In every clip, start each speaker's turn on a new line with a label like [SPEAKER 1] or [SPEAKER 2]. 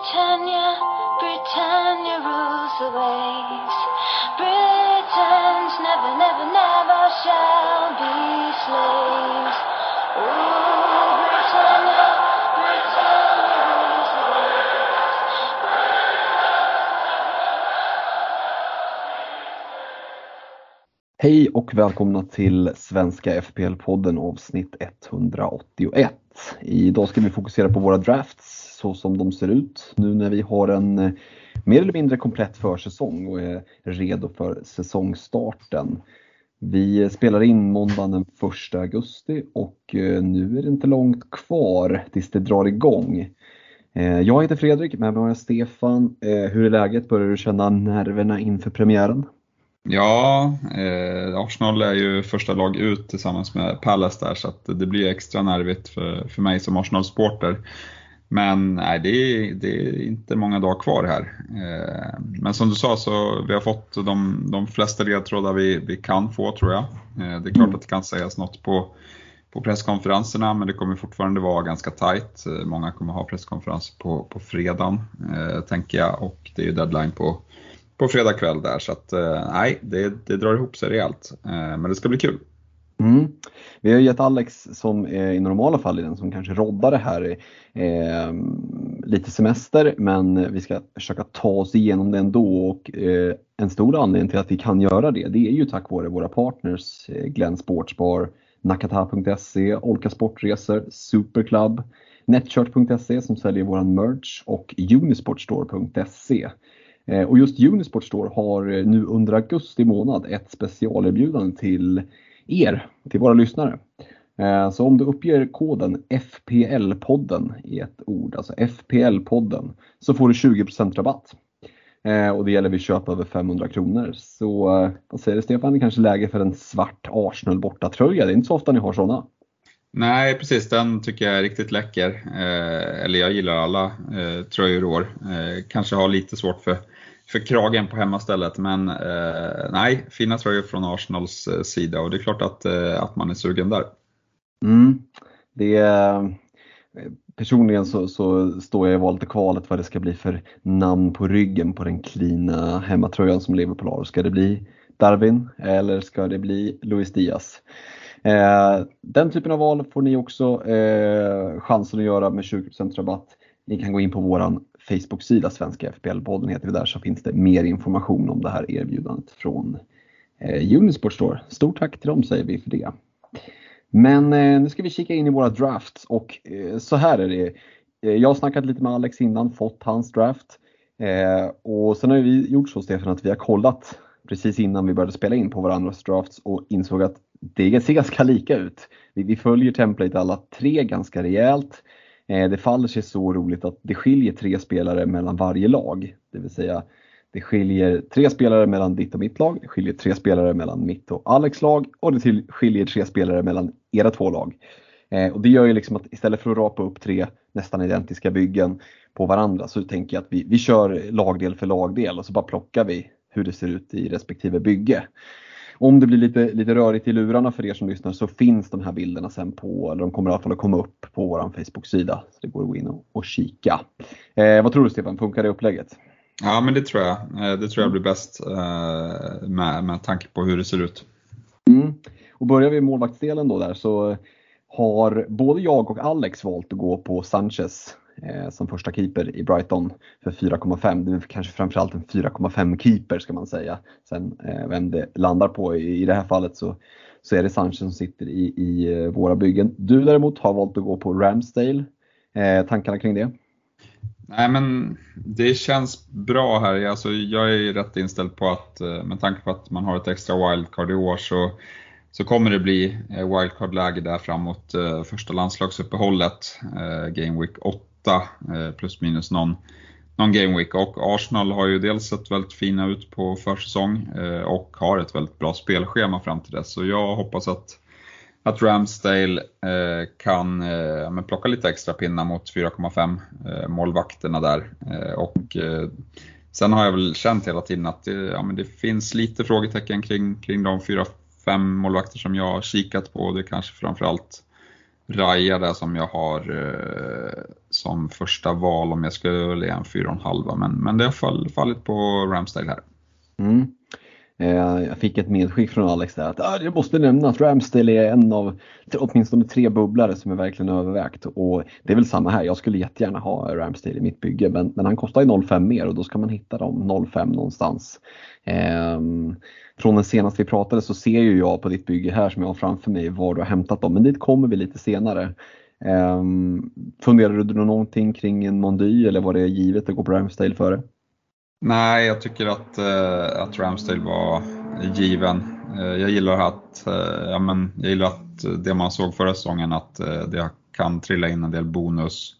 [SPEAKER 1] Britannia, Britannia rules the waves. Britons never, never, never shall be slaves. Oh, Britannia, Britannia rules the waves.
[SPEAKER 2] Hej och välkomna till Svenska FPL-podden avsnitt 181. Idag ska vi fokusera på våra drafts så som de ser ut nu när vi har en eh, mer eller mindre komplett försäsong och är redo för säsongstarten. Vi spelar in måndagen den 1 augusti och eh, nu är det inte långt kvar tills det drar igång. Eh, jag heter Fredrik, med mig har jag Stefan. Hur är läget? Börjar du känna nerverna inför premiären?
[SPEAKER 3] Ja, eh, Arsenal är ju första lag ut tillsammans med Palace där så att det blir extra nervigt för, för mig som Arsenal-supporter. Men nej, det är, det är inte många dagar kvar här. Eh, men som du sa så vi har fått de, de flesta ledtrådar vi, vi kan få tror jag. Eh, det är klart
[SPEAKER 2] Mm.
[SPEAKER 3] att det kan sägas något på, på presskonferenserna men det kommer fortfarande vara ganska tajt. Eh, Många kommer ha presskonferens på, på fredagen tänker jag och det är ju deadline på på fredag kväll där så att nej, det, det drar ihop sig rejält. Men det ska bli kul.
[SPEAKER 2] Mm. Vi har gett Alex som eh, i normala fall är den som kanske roddar det här eh, lite semester men vi ska försöka ta oss igenom det ändå och eh, en stor anledning till att vi kan göra det det är ju tack vare våra partners eh, Glenn Sportsbar, Nakata.se, Olka Sportresor, Superclub, Netshirt.se som säljer våran merch och Unisportstore.se. Eh, Och just Unisport Store har eh, nu under augusti månad ett specialerbjudande till er, till våra lyssnare. Eh, så om du uppger koden FPL-podden i ett ord, alltså FPL-podden, så får du 20% rabatt. Eh, och det gäller vid köp över 500 kronor. Så eh, vad säger du Stefan, det är kanske läge för en svart Arsenal bortatröja. Det är inte så ofta ni har sådana.
[SPEAKER 3] Nej, precis. Den tycker jag är riktigt läcker. Eh, eller jag gillar alla eh, tröjor i år. Eh, kanske har lite svårt för, för kragen på hemmastället, men eh, nej, fina tröjor från Arsenals eh, sida och det är klart att, eh, att man är sugen där.
[SPEAKER 2] Mm. Det är, personligen så, så står jag i valet och kvalet vad det ska bli för namn på ryggen på den klina hemmatröjan som Liverpool har. Ska det bli Darwin eller ska det bli Luis Diaz? Eh, den typen av val får ni också eh, chansen att göra med 20% rabatt. Ni kan gå in på våran Facebook-sida, Svenska FPL-podden heter vi där, så finns det mer information om det här erbjudandet från eh, Unisport Store. Stort tack till dem säger vi för det. Men eh, nu ska vi kika in i våra drafts och eh, så här är det. Eh, jag har snackat lite med Alex innan, fått hans draft. Eh, och sen har vi gjort så Stefan att vi har kollat precis innan vi började spela in på varandras drafts och insåg att det ser ganska lika ut. Vi, vi följer template alla tre ganska rejält. Eh, det faller sig så roligt att det skiljer tre spelare mellan varje lag. Det vill säga det skiljer tre spelare mellan ditt och mitt lag, det skiljer tre spelare mellan mitt och Alex lag och det skiljer tre spelare mellan era två lag. Eh, och det gör ju liksom att istället för att rapa upp tre nästan identiska byggen på varandra så tänker jag att vi, vi kör lagdel för lagdel och så bara plockar vi hur det ser ut i respektive bygge. Om det blir lite, lite rörigt i lurarna för er som lyssnar så finns de här bilderna sen på, eller de kommer i alla fall att komma upp på vår Facebook-sida. Så det går att gå in och, och kika. Eh, vad tror du Stefan, funkar det upplägget?
[SPEAKER 3] Ja, men det tror jag. Eh, det tror jag blir bäst eh, med, med tanke på hur det ser ut.
[SPEAKER 2] Mm. Och börjar vi i målvaktsdelen då där så har både jag och Alex valt att gå på Sanchez Eh, som första keeper i Brighton för 4,5. Det är kanske framförallt en 4,5 keeper ska man säga. Sen eh, vem det landar på i, i det här fallet så, så är det Sanchez som sitter i, i eh, våra byggen. Du däremot har valt att gå på Ramsdale. Eh, tankarna kring det?
[SPEAKER 3] Nej men det känns bra här. Alltså, jag är ju rätt inställd på att eh, med tanke på att man har ett extra wildcard i år så, så kommer det bli wildcard-läge där framåt första landslagsuppehållet, Game Week 8 8 eh, plus minus någon, någon Game Week. Och Arsenal har ju dels sett väldigt fina ut på försäsong eh, och har ett väldigt bra spelschema fram till dess. Så jag hoppas att att Ramsdale eh, kan eh, men plocka lite extra pinnar mot 4,5 målvakterna där. Och, sen har jag väl känt hela tiden att det, ja, men det finns lite frågetecken kring, kring de 4-5 målvakter som jag har kikat på. Det är kanske framförallt Raja där som jag har eh, som första val om jag skulle välja en 4,5 men, men det har fall, fallit på Ramsdale här.
[SPEAKER 2] Mm. Eh, jag fick ett medskick från Alex där att ah, jag måste nämna att Ramsdale är en av åtminstone tre bubblare som jag verkligen övervägt. Och det är väl samma här, jag skulle jättegärna ha Ramsdale i mitt bygge men, men han kostar ju 0,5 mer och då ska man hitta dem 0,5 någonstans. Ehm, från den senaste vi pratade så ser ju jag på ditt bygge här som jag har framför mig var du har hämtat dem men dit kommer vi lite senare. Ehm, funderade du någonting kring en Mondy eller var det givet att gå på Ramsdale före?
[SPEAKER 3] Nej, jag tycker att, eh, att Ramsdale var given. Eh, jag gillar att, eh, ja, men, jag gillar att det man såg förra säsongen att eh, det kan trilla in en del bonus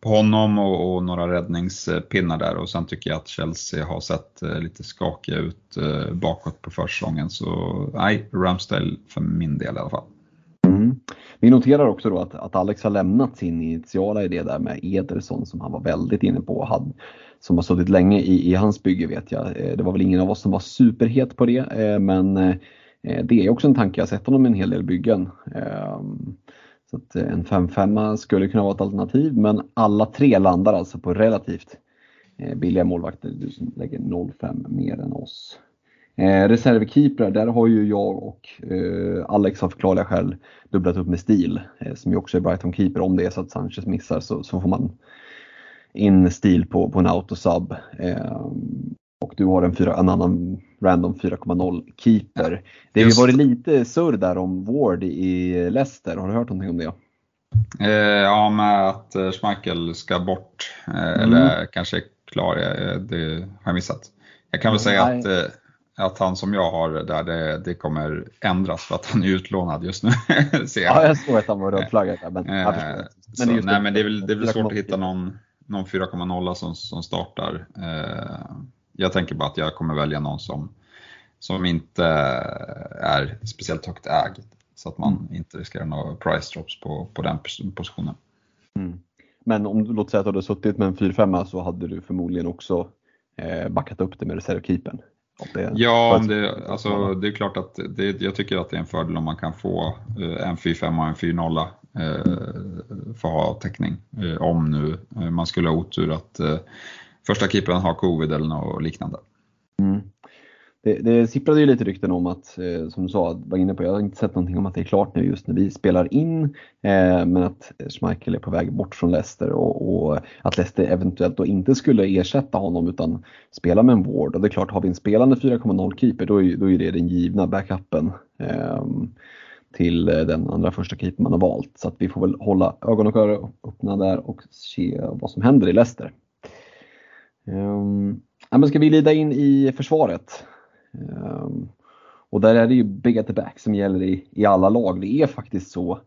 [SPEAKER 3] på honom och, och, några räddningspinnar där och sen tycker jag att Chelsea har sett eh, lite skakiga ut eh, bakåt på försäsongen så nej, Ramsdale för min del i alla fall.
[SPEAKER 2] Mm. Vi noterar också då att, att Alex har lämnat sin initiala idé där med Ederson som han var väldigt inne på. Hade, som har suttit länge i, i hans bygge vet jag. Eh, det var väl ingen av oss som var superhet på det eh, men eh, det är också en tanke. Jag har sett honom i en hel del byggen. Ehm, så att en 5-5 skulle kunna vara ett alternativ men alla tre landar alltså på relativt billiga målvakter. Du som lägger 0-5 mer än oss. Eh, reservkeeprar, där har ju jag och eh, Alex av förklarliga skäl dubblat upp med stil eh, som ju också är Brighton-keeper. Om det är så att Sanchez missar så, så får man in stil på, på en autosub. Eh, och du har en, fyra, en annan random 4,0 keeper. Det har ju varit lite surr där om Ward i Leicester. Har du hört någonting om det?
[SPEAKER 3] Eh, ja, med att eh, Schmeichel ska bort. Eh, mm. Eller kanske klar, det har jag missat. Jag kan väl säga att att han som jag har där, det, det kommer ändras för att han är utlånad just nu.
[SPEAKER 2] ja, jag såg att han var rödflaggad. Men,
[SPEAKER 3] men, men, nej, men det är väl, det är väl svårt att hitta någon, någon 4,0 som, som startar. Eh, jag tänker bara att jag kommer välja någon som, som inte är speciellt högt ägd. Så att man mm. inte riskerar några price drops på, på den positionen.
[SPEAKER 2] Mm. Men om du låt säga att du hade suttit med en 4-5 så hade du förmodligen också eh, backat upp det med reservkeepern.
[SPEAKER 3] Ja, om det, alltså, det är klart att det, jag tycker att det är en fördel om man kan få eh, en 4-5 och en 4-0 eh, ha täckning. Eh, om nu eh, man skulle ha otur att eh, första keepern har covid eller något liknande.
[SPEAKER 2] Mm. Det, det sipprade ju lite rykten om att, eh, som du sa, var inne på, jag har inte sett någonting om att det är klart nu just när vi spelar in, eh, men att Schmeichel är på väg bort från Leicester och, och, att Leicester eventuellt då inte skulle ersätta honom utan spela med en Ward. Och det är klart, har vi en spelande 4,0 keeper då är, då är det den givna backupen eh, till eh, den andra första keepern man har valt. Så att vi får väl hålla ögon och öron öppna där och se vad som händer i Leicester. Um, ja, men ska vi lida in i försvaret? Um, och där är det ju big at the back som gäller i, i alla lag. Det är faktiskt så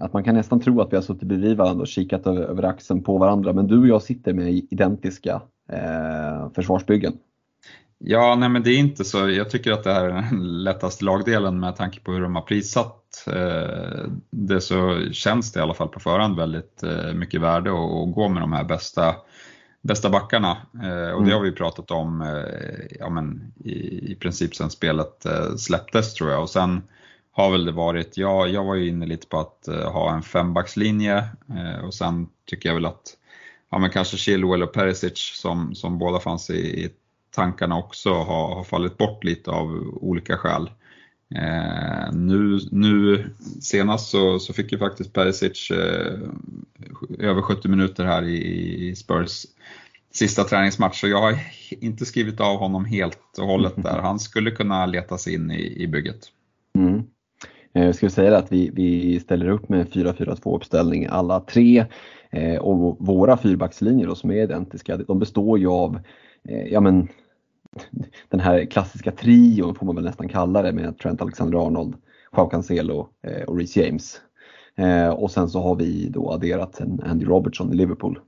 [SPEAKER 2] att man kan nästan tro att vi har suttit bredvid varandra och kikat över, över axeln på varandra. Men du och jag sitter med identiska eh, försvarsbyggen.
[SPEAKER 3] Ja, nej men det är inte så. Jag tycker att det här är den lättaste lagdelen med tanke på hur de har prissatt eh, det så känns det i alla fall på förhand väldigt eh, mycket värde att gå med de här bästa bästa backarna eh, och det mm. har vi pratat om ja, men i, i princip sedan spelet släpptes tror jag och sen har väl det varit, ja, jag var ju inne lite på att ha en fembackslinje och sen tycker jag väl att ja, men kanske Chilwell och Perisic som, som båda fanns i, i tankarna också har, har fallit bort lite av olika skäl. Eh, nu, nu senast så, så fick ju faktiskt Perisic eh, över 70 minuter här i, i Spurs sista träningsmatch så jag har inte skrivit av honom helt och hållet där. Han skulle kunna leta sig in i, i bygget.
[SPEAKER 2] Mm. Eh, jag skulle säga att vi, vi ställer upp med 4-4-2 uppställning alla tre eh, och våra fyrbackslinjer då, som är identiska, de består ju av eh, ja, men, den här klassiska trion får man väl nästan kalla det med Trent Alexander-Arnold, Joao Cancelo eh, och Reece James. Eh, och sen så har vi då adderat en Andy Robertson i Liverpool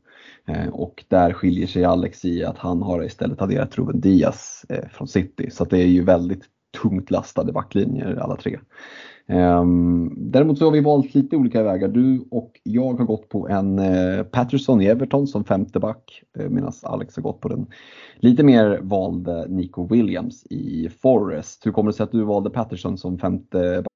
[SPEAKER 2] eh, och där skiljer sig Alex i att han har istället adderat Ruben Diaz från City. Så det är ju väldigt tungt lastade backlinjer alla tre. Ehm, däremot så har vi valt lite olika vägar. Du och jag har gått på en eh, Patterson i Everton som femte back eh, medan Alex har gått på den lite mer valde Nico Williams i Forest. Hur kommer det sig att du valde Patterson som femte back?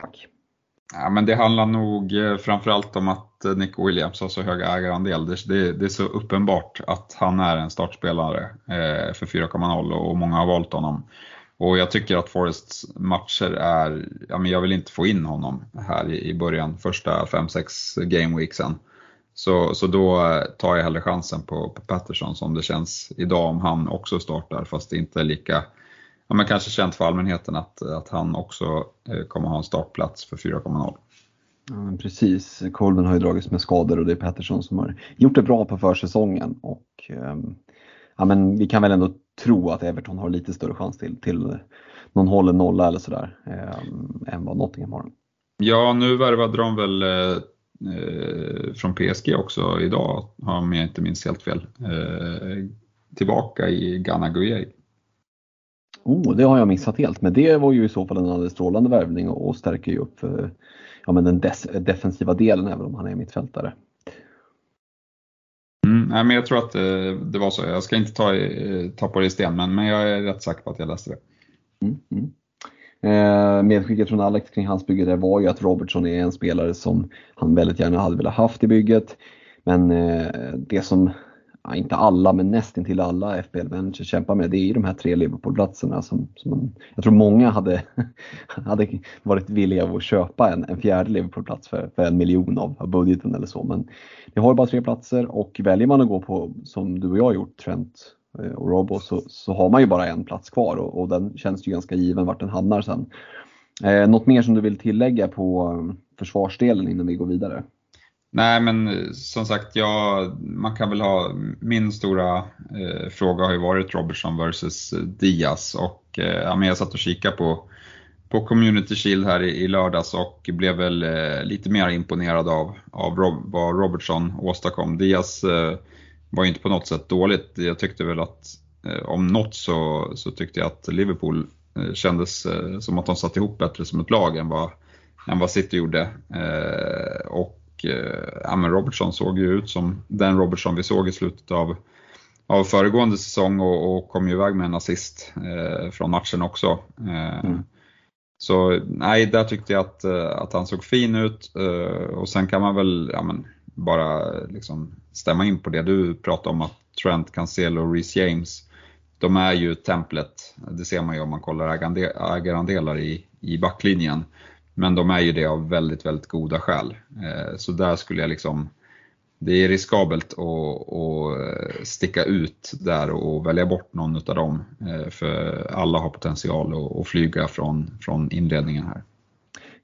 [SPEAKER 2] Tack.
[SPEAKER 3] Ja, men det handlar nog eh, framförallt om att eh, Nick Williams har så hög ägarandel. Det, det, det är så uppenbart att han är en startspelare eh, för 4,0 och många har valt honom. Och jag tycker att Forests matcher är, ja men jag vill inte få in honom här i, i början, första 5-6 gameweeksen. Så, så då eh, tar jag hellre chansen på, på Patterson som det känns idag om han också startar fast det inte är lika, ja men kanske känt för allmänheten att, att han också eh, kommer ha en startplats för 4,0.
[SPEAKER 2] Ja, precis, Colvin har ju dragits med skador och det är Pettersson som har gjort det bra på försäsongen. Och, ehm, ja, men vi kan väl ändå tro att Everton har lite större chans till, till någon hållen nolla eller sådär ehm, än vad Nottingham har.
[SPEAKER 3] Ja, nu värvade de väl eh, eh, från PSG också idag, om jag inte minns helt fel. Eh, tillbaka i Ghana Gueye.
[SPEAKER 2] Oh, det har jag missat helt, men det var ju i så fall en alldeles strålande värvning och, stärker ju upp eh, ja, men den defensiva delen även om han är mittfältare.
[SPEAKER 3] Mm, nej, men jag tror att det, det var så. Jag ska inte ta, i- ta på det i sten, men, men jag är rätt säker på att jag läste det.
[SPEAKER 2] Mm, mm. Eh, medskicket från Alex kring hans bygge där var ju att Robertson är en spelare som han väldigt gärna hade velat haft i bygget. Men eh, det som, ja, inte alla, men nästintill alla FBL Manager kämpar med, det är ju de här tre Liverpool-platserna som, som man, jag tror många hade, hade varit villiga att köpa en, en fjärde Liverpool-plats för, för en miljon av, av budgeten eller så. Men vi har bara tre platser och väljer man att gå på, som du och jag har gjort, Trent eh, och Robo, så, så har man ju bara en plats kvar och, och den känns ju ganska given vart den hamnar sen. Eh, något mer som du vill tillägga på eh, försvarsdelen innan vi går vidare?
[SPEAKER 3] Nej, men eh, som sagt, ja, man kan väl ha, min stora eh, fråga har ju varit Robertson versus eh, Diaz och eh, ja, men jag satt och kikade på, på Community Shield här i, i lördags och blev väl eh, lite mer imponerad av, av Rob, vad Robertson åstadkom. Diaz eh, var ju inte på något sätt dåligt. Jag tyckte väl att eh, om något så, så tyckte jag att Liverpool eh, kändes eh, som att de satt ihop bättre som ett lag än vad, än vad City gjorde. Eh, och eh, ja, men Robertson såg ju ut som den Robertson vi såg i slutet av, av föregående säsong och, och kom ju iväg med en assist eh, från matchen också. Eh,
[SPEAKER 2] Mm.
[SPEAKER 3] Så nej, där tyckte jag att, eh, att han såg fin ut eh, och sen kan man väl ja, men, bara liksom stämma in på det du pratade om att Trent, Cancelo och Reece James, de är ju templet. Det ser man ju om man kollar ägarandelar i, i backlinjen. Men de är ju det av väldigt, väldigt goda skäl. Eh, så där skulle jag liksom, det är riskabelt att, att eh, sticka ut där och välja bort någon av dem. Eh, för alla har potential att- flyga från, från inledningen här.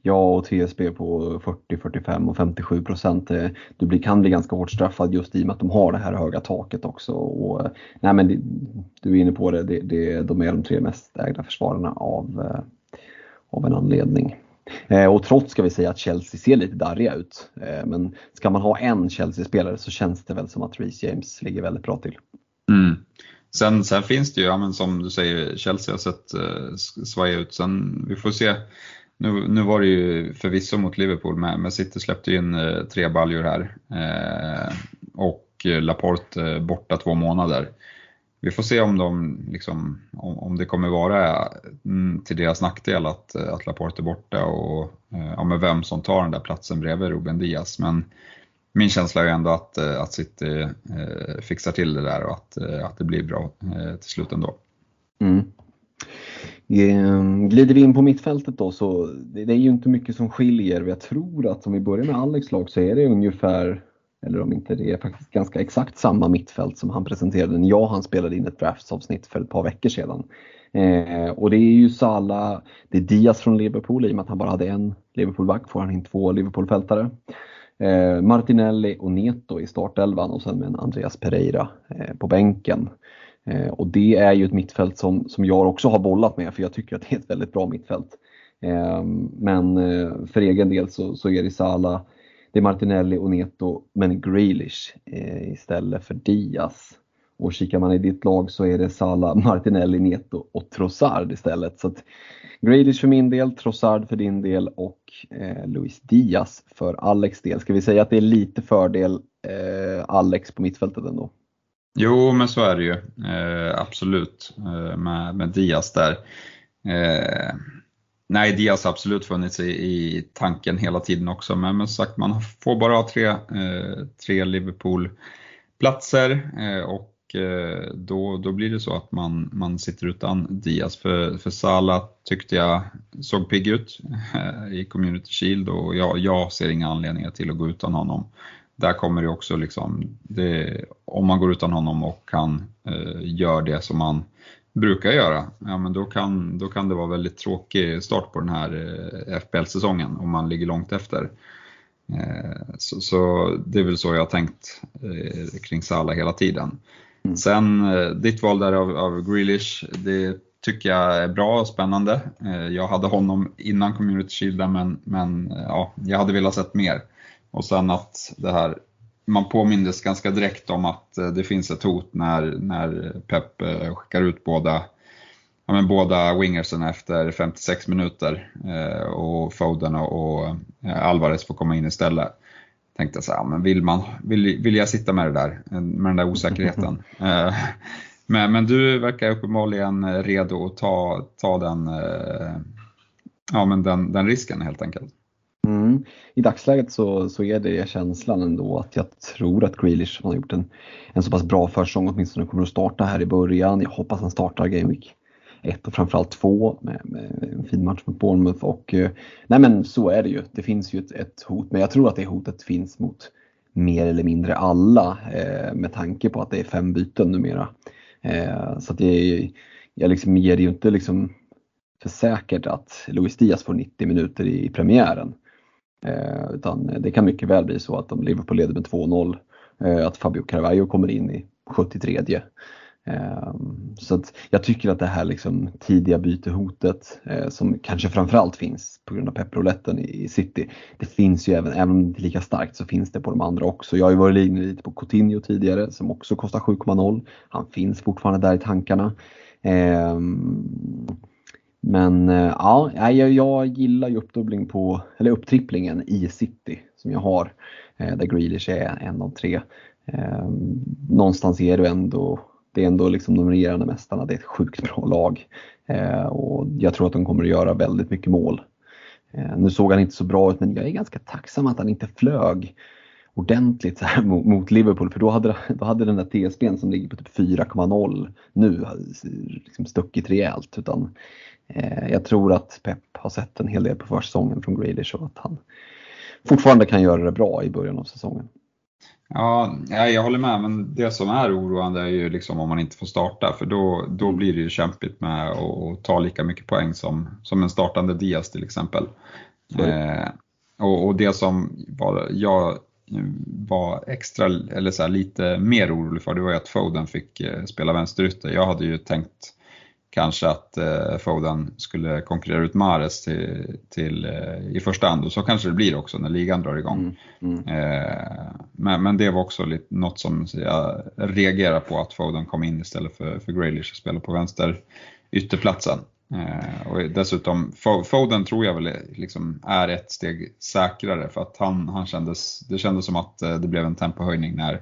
[SPEAKER 2] Ja, och TSB på 40, 45 och 57 procent. Du blir, kan bli ganska hårt straffad just i och med att de har det här höga taket också. Och, nej, men det, du är inne på det, det, det, de är de tre mest ägda försvararna av, av en anledning. Eh, och trots ska vi säga att Chelsea ser lite darriga ut. Eh, men ska man ha en Chelsea-spelare så känns det väl som att Reece James ligger väldigt bra till.
[SPEAKER 3] Mm. Sen, sen finns det ju, ja, men som du säger, Chelsea har sett eh, svaja ut. Sen, vi får se. Nu, nu var det ju förvisso mot Liverpool, men, men City släppte ju in eh, tre baljor här. Eh, och Laporte eh, borta två månader. Vi får se om, de, liksom, om, om det kommer vara mm, till deras nackdel att, att Laporte är borta och eh, ja, med vem som tar den där platsen bredvid Ruben Diaz. Men min känsla är ändå att, eh, att City eh, fixar till det där och att, eh, att det blir bra eh, till slut ändå.
[SPEAKER 2] Mm. Ehm, glider vi in på mittfältet då så det är ju inte mycket som skiljer. Jag tror att om vi börjar med Alex lag så är det ungefär, eller om inte det är faktiskt ganska exakt samma mittfält som han presenterade när jag och han spelade in ett draftsavsnitt för ett par veckor sedan. Eh, och det är ju Sala, det är Diaz från Liverpool i och med att han bara hade en Liverpoolback får han in två Liverpoolfältare. Eh, Martinelli och Neto i startelvan och sen med en Andreas Pereira eh, på bänken. Eh, och det är ju ett mittfält som, som jag också har bollat med för jag tycker att det är ett väldigt bra mittfält. Eh, men eh, för egen del så, så är det Sala, det är Martinelli och Neto, men Grealish eh, istället för Diaz. Och kikar man i ditt lag så är det Sala, Martinelli, Neto och Trossard istället. Så att Grealish för min del, Trossard för din del och eh, Luis Diaz för Alex del. Ska vi säga att det är lite fördel eh, Alex på mittfältet ändå?
[SPEAKER 3] Jo, men så är det ju. Eh, absolut eh, med, med Diaz där. Eh, nej, Diaz har alltså absolut funnits i, i tanken hela tiden också, men, men sagt man får bara ha tre, eh, tre Liverpool-platser eh, och eh, då, då blir det så att man, man sitter utan Diaz. För, för Salah tyckte jag såg pigg ut eh, i Community Shield och jag, jag ser inga anledningar till att gå utan honom där kommer det också liksom, det, om man går utan honom och han eh, gör det som man brukar göra, ja men då kan, då kan det vara väldigt tråkig start på den här eh, FBL-säsongen om man ligger långt efter. Eh, så, så, det är väl så jag har tänkt eh, kring Salah hela tiden. Mm. Sen ditt val där av, av Grealish, det tycker jag är bra och spännande. Jag hade honom innan Community Shield men, men ja, jag hade velat sett mer. Och sen att det här, man påmindes ganska direkt om att eh, det finns ett hot när, när Pep eh, skickar ut båda, ja, men båda wingersen efter 56 minuter eh, och Foden och, Alvarez får komma in istället. Tänkte så här, men vill, man, vill, vill jag sitta med det där, med den där osäkerheten? men, men du verkar uppenbarligen redo att ta, ta den, ja, men den, den risken helt enkelt.
[SPEAKER 2] I dagsläget så, så är det känslan ändå att jag tror att Grealish har gjort en, en så pass bra försäsong åtminstone kommer att starta här i början. Jag hoppas han startar Game Week 1 och framförallt 2 med, med, en fin match mot Bournemouth. Och, eh, nej men så är det ju. Det finns ju ett, ett, hot men jag tror att det hotet finns mot mer eller mindre alla eh, med tanke på att det är fem byten numera. Eh, så att det, jag liksom ger det ju inte liksom för säkert att Luis Diaz får 90 minuter i, i premiären. Eh, utan det kan mycket väl bli så att om Liverpool leder med 2-0 eh, att Fabio Carvalho kommer in i 73. Eh, så att jag tycker att det här liksom tidiga bytehotet eh, som kanske framförallt finns på grund av pepproletten i City. Det finns ju även, även om det inte är lika starkt så finns det på de andra också. Jag har ju varit inne lite på Coutinho tidigare som också kostar 7,0. Han finns fortfarande där i tankarna. Ehm, men eh, ja, jag, jag gillar ju uppdubbling på, eller upptripplingen i City som jag har. Eh, där Grealish är en av tre. Ehm, någonstans är det ändå, det är ändå liksom de regerande mästarna. Det är ett sjukt bra lag. Eh, och jag tror att de kommer att göra väldigt mycket mål. Nu såg han inte så bra ut men jag är ganska tacksam att han inte flög ordentligt så mot, Liverpool för då hade, då hade den där TSBn som ligger på typ 4,0 nu liksom stuckit rejält. Utan jag tror att Pep har sett en hel del på försäsongen från Grealish och att han fortfarande kan göra det bra i början av säsongen.
[SPEAKER 3] Ja, jag håller med, men det som är oroande är ju liksom om man inte får starta, för då, då blir det ju kämpigt med att ta lika mycket poäng som, som en startande Diaz till exempel. Eh, och, och, det som var, jag var extra, eller så här, lite mer orolig för, det var ju att Foden fick eh, spela vänsterytter. Jag hade ju tänkt kanske att eh, Foden skulle konkurrera ut Mares till, till eh, i första hand och så kanske det blir också när ligan drar igång. Mm, mm. Eh, men, men det var också lite, något som jag reagerar på att Foden kom in istället för, för Grealish och spelade på vänster ytterplatsen. Eh, och dessutom, Foden tror jag väl liksom är ett steg säkrare för att han, han kändes, det kändes som att eh, det blev en tempohöjning när,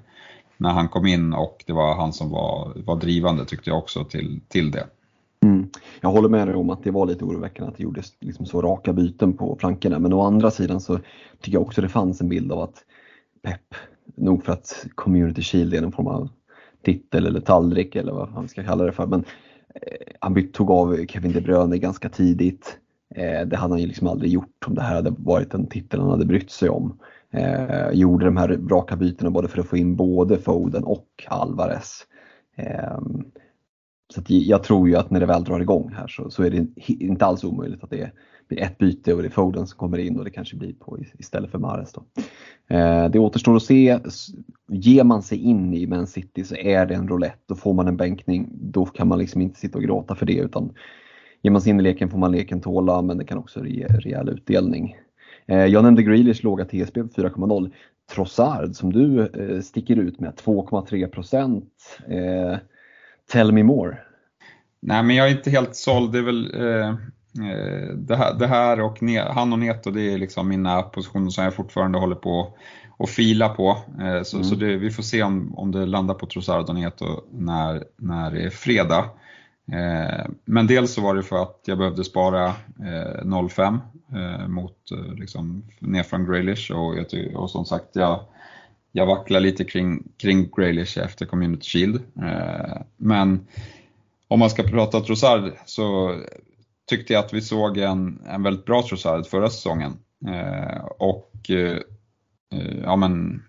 [SPEAKER 3] när han kom in och det var han som var, var drivande tyckte jag också till, till det.
[SPEAKER 2] Mm. Jag håller med dig om att det var lite oroväckande att det gjordes liksom så raka byten på flankerna. Men å andra sidan så tycker jag också det fanns en bild av att Pep, nog för att Community Shield är någon form av titel eller tallrik eller vad man ska kalla det för. Men eh, han tog av Kevin De Bruyne ganska tidigt. Eh, det hade han ju liksom aldrig gjort om det här hade varit en titel han hade brytt sig om. Eh, gjorde de här raka bytena både för att få in både Foden och Alvarez. Ehm, så jag tror ju att när det väl drar igång här så, så är det inte alls omöjligt att det blir ett byte och det är Foden som kommer in och det kanske blir på istället för Mares. Då. Eh, det återstår att se. Ger man sig in i Man City så är det en roulette. Då får man en bänkning. Då kan man liksom inte sitta och gråta för det utan ger man sig in i leken får man leken tåla men det kan också ge rejäl utdelning. Eh, jag nämnde Grealish låga TSB på 4,0. Trossard som du eh, sticker ut med 2,3 procent. Eh, Tell me more.
[SPEAKER 3] Nej men jag är inte helt såld. Det är väl det här, det här och han och Neto det är liksom mina positioner som jag fortfarande håller på och fila på. Så, mm. så det, vi får se om, om det landar på Trossard och Neto när, när det är fredag. Eh, men dels så var det för att jag behövde spara 0,5 eh, mot eh, liksom, ner från Graylish och, och som sagt jag, jag vacklar lite kring, kring Graylish efter Community Shield. Eh, men om man ska prata Trossard så tyckte jag att vi såg en, en väldigt bra Trossard förra säsongen. Eh, och eh, ja men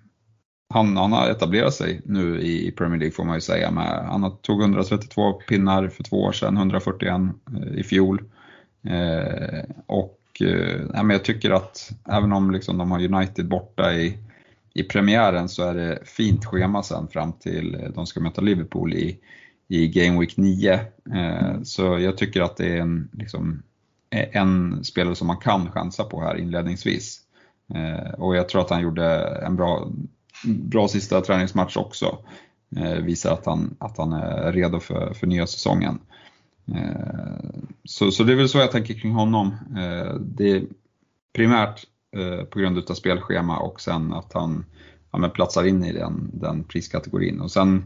[SPEAKER 3] han, han har etablerat sig nu i Premier League får man ju säga. Med, han tog 132 pinnar för två år sedan, 141 i fjol. Och eh, men jag tycker att även om liksom de har United borta i, i premiären så är det fint schema sen fram till eh, de ska möta Liverpool i, i Game Week 9. Eh, så jag tycker att det är en, liksom, e, en spelare som man kan chansa på här inledningsvis. Eh, och jag tror att han gjorde en bra bra sista träningsmatch också. Eh, visar att han, att han är redo för, för nya säsongen. Eh, så, så det är väl så jag tänker kring honom. Eh, det är primärt Eh, på grund av spelschema och sen att han ja, men platsar in i den, den priskategorin. Och sen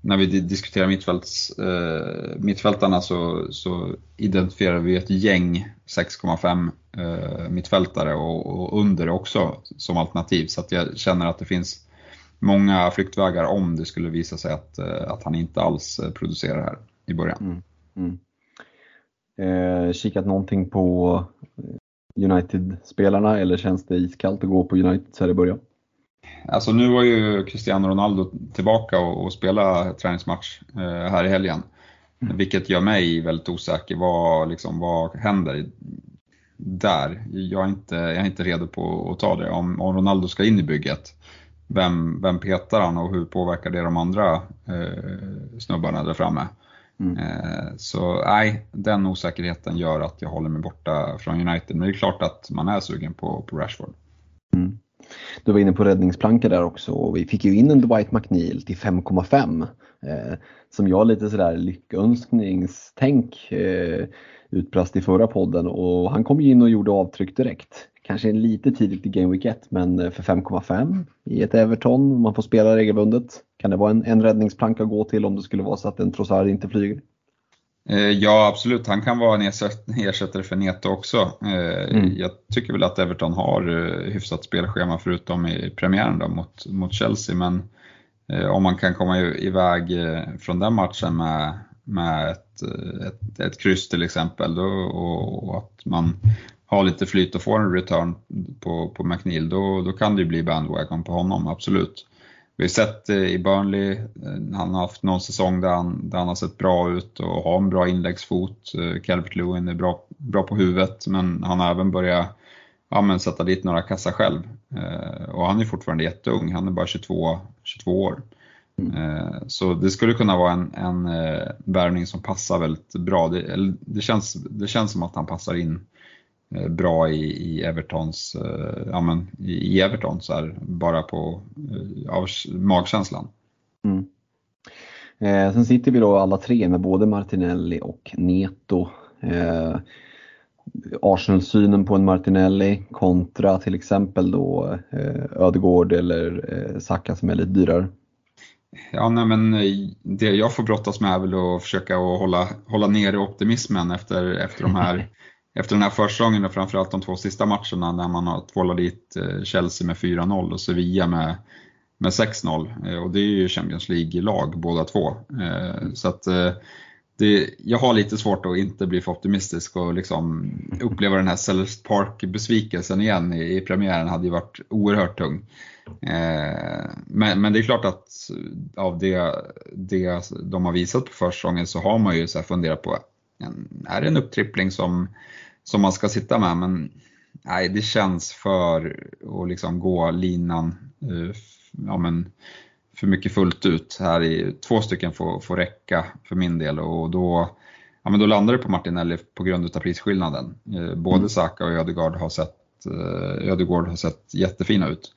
[SPEAKER 3] när vi diskuterar mittfälts, eh, mittfältarna så, så identifierar vi ett gäng 6,5 eh, mittfältare och, och, under också som alternativ. Så att jag känner att det finns många flyktvägar om det skulle visa sig att, eh, att han inte alls eh, producerar här i början. Mm. Mm.
[SPEAKER 2] Eh, kikat någonting på United-spelarna eller känns det iskallt att gå på United så här i början?
[SPEAKER 3] Alltså nu var ju Cristiano Ronaldo tillbaka och, och spela träningsmatch eh, här i helgen. Mm. Vilket gör mig väldigt osäker. Vad, liksom, vad händer där? Jag är, inte, jag är inte redo på att ta det. Om, om Ronaldo ska in i bygget, vem, vem petar han och hur påverkar det de andra eh, snubbarna där framme? Mm. Eh, så nej, den osäkerheten gör att jag håller mig borta från United. Men det är klart att man är sugen på, på Rashford.
[SPEAKER 2] Mm. Du var inne på räddningsplanka där också och vi fick ju in en Dwight McNeil till 5,5 eh, som jag lite sådär lyckönskningstänk eh, utbrast i förra podden och han kom ju in och gjorde avtryck direkt. Kanske lite tidigt i Game Week 1 men eh, för 5,5 i ett Everton, man får spela regelbundet. Kan det vara en, en räddningsplanka att gå till om det skulle vara så att en Trossard inte flyger?
[SPEAKER 3] Eh, ja absolut, han kan vara en ersättare för Neto också. Eh, mm. Jag tycker väl att Everton har hyfsat spelschema förutom i premiären då, mot, mot Chelsea. Men om man kan komma iväg från den matchen med, med ett, ett, ett kryss till exempel då, och, och att man har lite flyt och får en return på, på McNeil, då, då kan det ju bli bandwagon på honom, absolut. Vi har sett i Burnley, eh, han har haft någon säsong där han, där han har sett bra ut och har en bra inläggsfot. Eh, Calvert Lewin är bra, bra på huvudet men han har även börjat ja, men sätta dit några kassar själv. Eh, och han är fortfarande jätteung, han är bara 22, 22 år. Mm. Så det skulle kunna vara en, en värvning som passar väldigt bra. Det, det, känns, det känns som att han passar in Eh, bra i, i Evertons, eh, ja men i Everton så här, bara på eh, av magkänslan. Mm.
[SPEAKER 2] Eh, sen sitter vi då alla tre med både Martinelli och Neto. Eh, Arsenal-synen på en Martinelli kontra till exempel då eh, Ödegård eller eh, Saka som är lite dyrare.
[SPEAKER 3] Ja, nej, men det jag får brottas med är väl att försöka att hålla, hålla nere optimismen efter, efter de här efter den här försäsongen och framförallt de två sista matcherna när man har tvålat dit eh, Chelsea med 4-0 och Sevilla med, med 6-0. Eh, och det är ju Champions League-lag båda två. Eh, så att det, jag har lite svårt att inte bli för optimistisk och liksom uppleva den här Sellers Park-besvikelsen igen i, i premiären hade ju varit oerhört tung. Men, men det är klart att av det, det de har visat på försäsongen så har man ju så funderat på, är det en upptrippling som som man ska sitta med. Men nej, det känns för att liksom gå linan eh, ja, men, för mycket fullt ut. Här i, två stycken får, får räcka för min del och då, ja, men då landar det på Martinelli på grund av prisskillnaden. Eh, både mm. Saka och Ödegaard har sett, Ödegaard har sett jättefina ut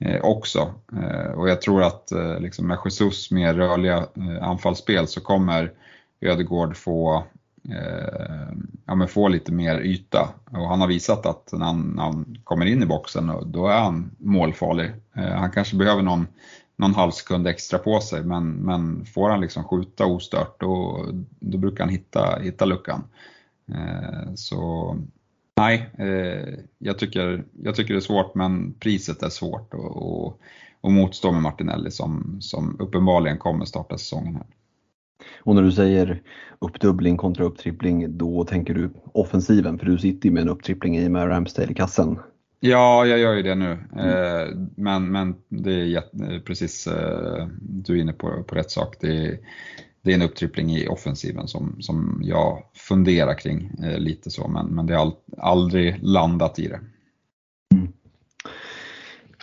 [SPEAKER 3] Eh, också. Eh, och jag tror att eh, liksom med Jesus mer rörliga anfallsspel så kommer Ödegaard få ja, men få lite mer yta. Och han har visat att när han, när han kommer in i boxen, då är han målfarlig. Han kanske behöver någon, någon halv sekund extra på sig, men, men får han liksom skjuta ostört, då, då brukar han hitta, hitta luckan. Eh, så nej, eh, jag, tycker, jag tycker det är svårt, men priset är svårt att motstå med Martinelli som, som uppenbarligen kommer starta säsongen här.
[SPEAKER 2] Och när du säger uppdubbling kontra upptrippling, då tänker du offensiven, för du sitter ju med en upptrippling i med Ramsdale i kassen.
[SPEAKER 3] Ja, jag gör ju det nu. Mm. Men, men det är precis, eh, du är inne på, på rätt sak. Det är, det är en upptrippling i offensiven som, som jag funderar kring eh, lite så, men, men det har aldrig landat i det. Mm.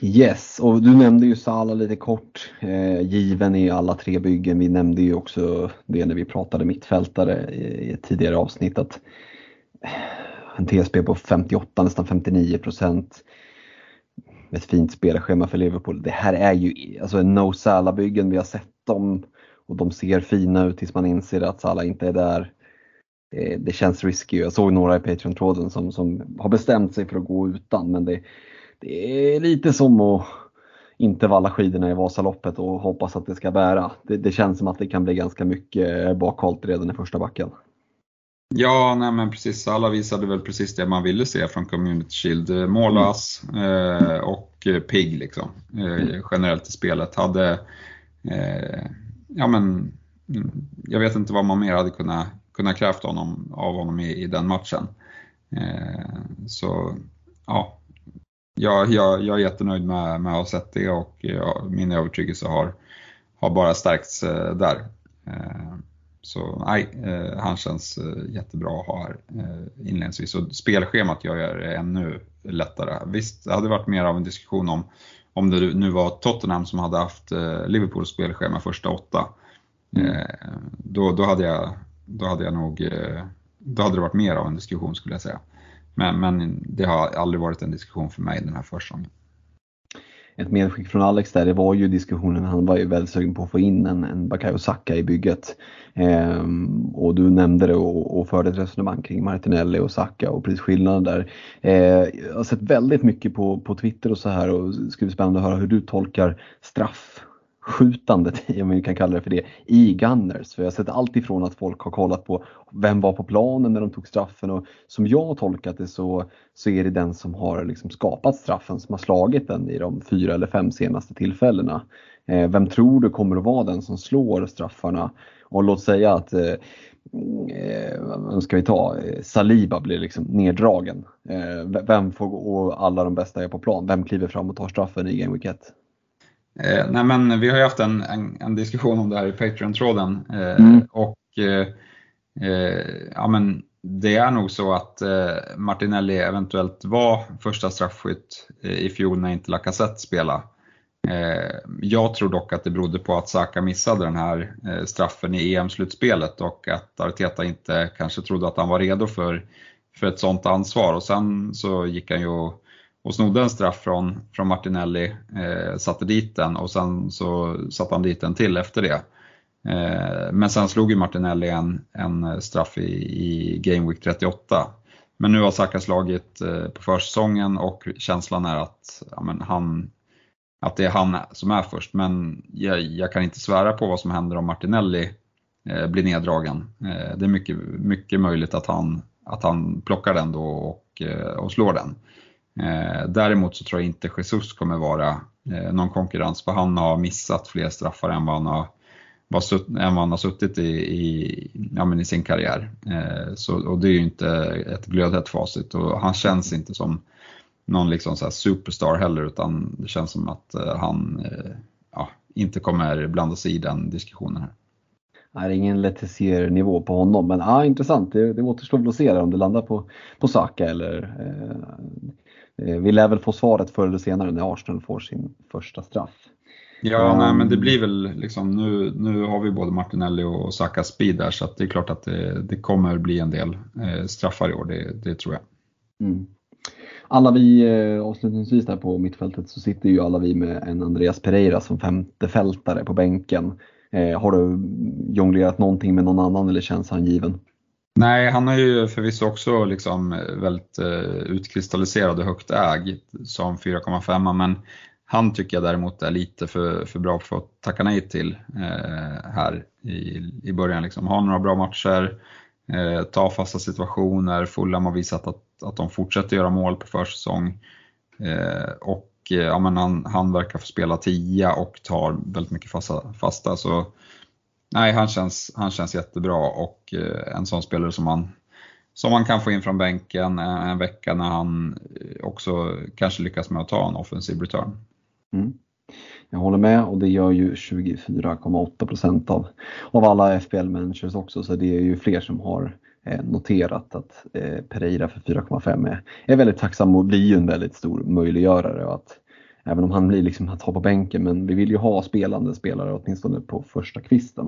[SPEAKER 2] Yes, och du nämnde ju Sala lite kort, eh, given i alla tre byggen. Vi nämnde ju också det när vi pratade mittfältare i ett tidigare avsnitt att eh, en TSP på 58, nästan 59 procent. Ett fint spelschema för Liverpool. Det här är ju alltså en no Salah-byggen. Vi har sett dem och de ser fina ut tills man inser att Salah inte är där. Det, det känns risky. Jag såg några i Patreon-tråden som, som har bestämt sig för att gå utan men det, det är lite som att inte valla skidorna i Vasaloppet och hoppas att det ska bära. Det, det känns som att det kan bli ganska mycket bakhalt redan i första backen.
[SPEAKER 3] Ja, nej men precis. Alla visade väl precis det man ville se från Community Shield. Målas eh, och pigg liksom. Eh, generellt i spelet. Hade, eh, ja men, mm, jag vet inte vad man mer hade kunnat, kunnat krävt honom, av honom i, i den matchen. Eh, så ja, jag, jag, jag är jättenöjd med, med att ha sett det och jag, min övertygelse har, har bara stärkts eh, där. Eh, så nej, eh, han känns eh, jättebra att ha här eh, inledningsvis och spelschemat gör det ännu lättare. Visst, det hade varit mer av en diskussion om om det nu var Tottenham som hade haft Liverpools spelschema första åtta. Mm. Då, då, hade jag, då hade jag nog, då hade det varit mer av en diskussion skulle jag säga. Men, men det har aldrig varit en diskussion för mig den här försäsongen.
[SPEAKER 2] Ett medskick från Alex där, det var ju diskussionen, han var ju väldigt sugen på att få in en, en Bakayo Saka i bygget. Ehm, och du nämnde det och, och förde ett resonemang kring Martinelli och Saka och prisskillnaden där. Ehm, jag har sett väldigt mycket på, på Twitter och så här och det skulle bli spännande att höra hur du tolkar straff skjutandet, om vi kan kalla det för det, i Gunners. För jag har sett allt ifrån att folk har kollat på vem var på planen när de tog straffen och som jag har tolkat det så, så är det den som har liksom skapat straffen som har slagit den i de fyra eller fem senaste tillfällena. Eh, vem tror du kommer att vara den som slår straffarna? Och låt säga att eh, eh vem ska vi ta, eh, Saliba blir liksom neddragen. Eh, vem får gå, och alla de bästa är på plan, vem kliver fram och tar straffen i Game Week 1?
[SPEAKER 3] Eh, nej men vi har ju haft en, en, en diskussion om det här i Patreon-tråden eh, mm. och eh, eh, ja, men det är nog så att eh, Martinelli eventuellt var första straffskytt eh, i fjol när inte Lacazette spelade. Jag tror dock att det berodde på att Saka missade den här straffen i EM-slutspelet och att Arteta inte kanske trodde att han var redo för, för ett sånt ansvar och sen så gick han ju och och snodde en straff från, från Martinelli, eh, satte dit den och sen så satte han dit en till efter det. Eh, men sen slog ju Martinelli en, en straff i, i Game Week 38. Men nu har Saka slagit eh, på försäsongen och känslan är att, ja, men han, att det är han som är först. Men jag, jag kan inte svära på vad som händer om Martinelli eh, blir neddragen. Eh, det är mycket, mycket möjligt att han, att han plockar den då och, eh, och slår den. Eh, däremot så tror jag inte Jesus kommer vara eh, någon konkurrens för han har missat fler straffar än vad han har, än vad han har suttit i, i, ja, men i sin karriär. Eh, så, och det är ju inte ett glödhett facit och han känns inte som någon liksom så superstar heller utan det känns som att eh, han ja, inte kommer blanda sig i den diskussionen här.
[SPEAKER 2] Det är ingen Letizier-nivå på honom men ah, intressant. Det, det återstår väl att se om det landar på, på Saka eller eh, vi lär väl få svaret förr eller senare när Arsenal får sin första straff.
[SPEAKER 3] Ja, um, nej, men det blir väl liksom nu, nu har vi både Martinelli och Saka speed där så det är klart att det, det kommer bli en del eh, straffar i år, det, det tror jag.
[SPEAKER 2] Mm. Alla vi, eh, avslutningsvis där på mittfältet, så sitter ju alla vi med en Andreas Pereira som femte fältare på bänken. Eh, har du jonglerat någonting med någon annan eller känns han given?
[SPEAKER 3] Nej, han har ju förvisso också liksom eh, väldigt eh, utkristalliserad och högt äg som 4,5 men han tycker jag däremot är lite för, för bra för att tacka nej till eh, här i, i början. Liksom. Ha några bra matcher, eh, ta fasta situationer, Fulham har visat att, att de fortsätter göra mål på försäsong. Eh, och eh, ja, men han, han verkar få spela tia och tar väldigt mycket fasta. fasta så nej, han känns, han känns jättebra och eh, en sån spelare som man, som man kan få in från bänken eh, en, vecka när han eh, också kanske lyckas med att ta en offensiv return.
[SPEAKER 2] Mm. Jag håller med och det gör ju 24,8 av, av alla FPL managers också så det är ju fler som har eh, noterat att eh, Pereira för 4,5 är, är väldigt tacksam och blir ju en väldigt stor möjliggörare. Och att, även om han blir liksom att ha på bänken men vi vill ju ha spelande spelare åtminstone på första kvisten.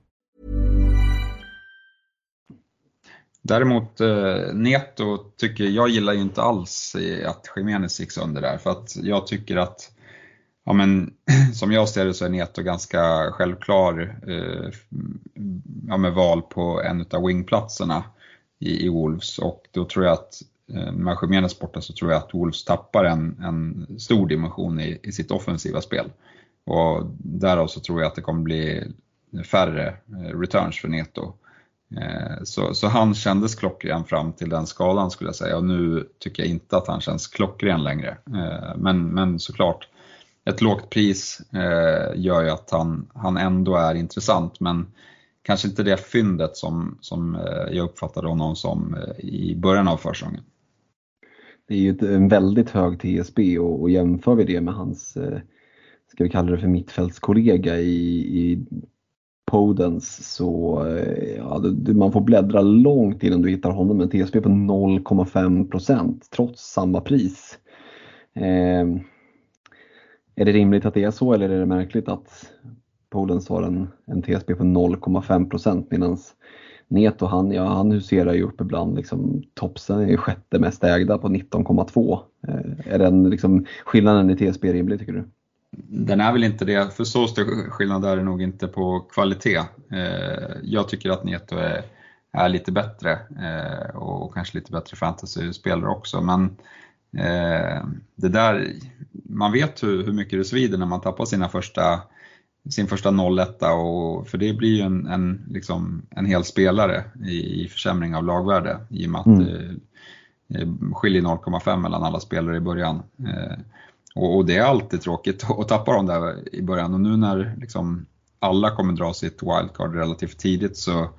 [SPEAKER 3] Däremot eh, Neto tycker jag gillar ju inte alls att Jiménez gick sönder där för att jag tycker att ja, men, som jag ser det så är Neto ganska självklar eh, ja, med val på en av wingplatserna i, i Wolves och då tror jag att eh, med Jiménez borta så tror jag att Wolves tappar en, en stor dimension i, i sitt offensiva spel. Och därav så tror jag att det kommer bli färre eh, returns för Neto. Eh, så, så, han kändes klockren fram till den skalan skulle jag säga och nu tycker jag inte att han känns klockren längre. Eh, men, men såklart, ett lågt pris eh, gör ju att han, han ändå är intressant men kanske inte det fyndet som, som jag uppfattade honom som i början av försäsongen.
[SPEAKER 2] Det är ju en väldigt hög TSB och, och jämför vi det med hans, ska vi kalla det för mittfältskollega i, i Podens så eh, du, man får bläddra långt innan du hittar honom Men en TSP på 0,5 procent trots samma pris. Eh, är det rimligt att det är så eller är det märkligt att Podens har en, en TSP på 0,5 procent medan Neto han, ja, han huserar ju upp ibland. Liksom, Topsen är sjätte mest ägda på 19,2. Eh, är den liksom, skillnaden i TSP rimlig tycker du?
[SPEAKER 3] Den är väl inte det, för så stor skillnad är det nog inte på kvalitet. Eh, jag tycker att Neto är, är lite bättre eh, och kanske lite bättre fantasy-spelare också. Men eh, det där, man vet hur, hur mycket det svider när man tappar sina första, sin första 0-1 och för det blir ju en, en, liksom, en hel spelare i, i försämring av lagvärde i och med att mm. det skiljer 0,5 mellan alla spelare i början. Och, och, det är alltid tråkigt att tappa dem där i början och nu när liksom alla kommer dra sitt wildcard relativt tidigt så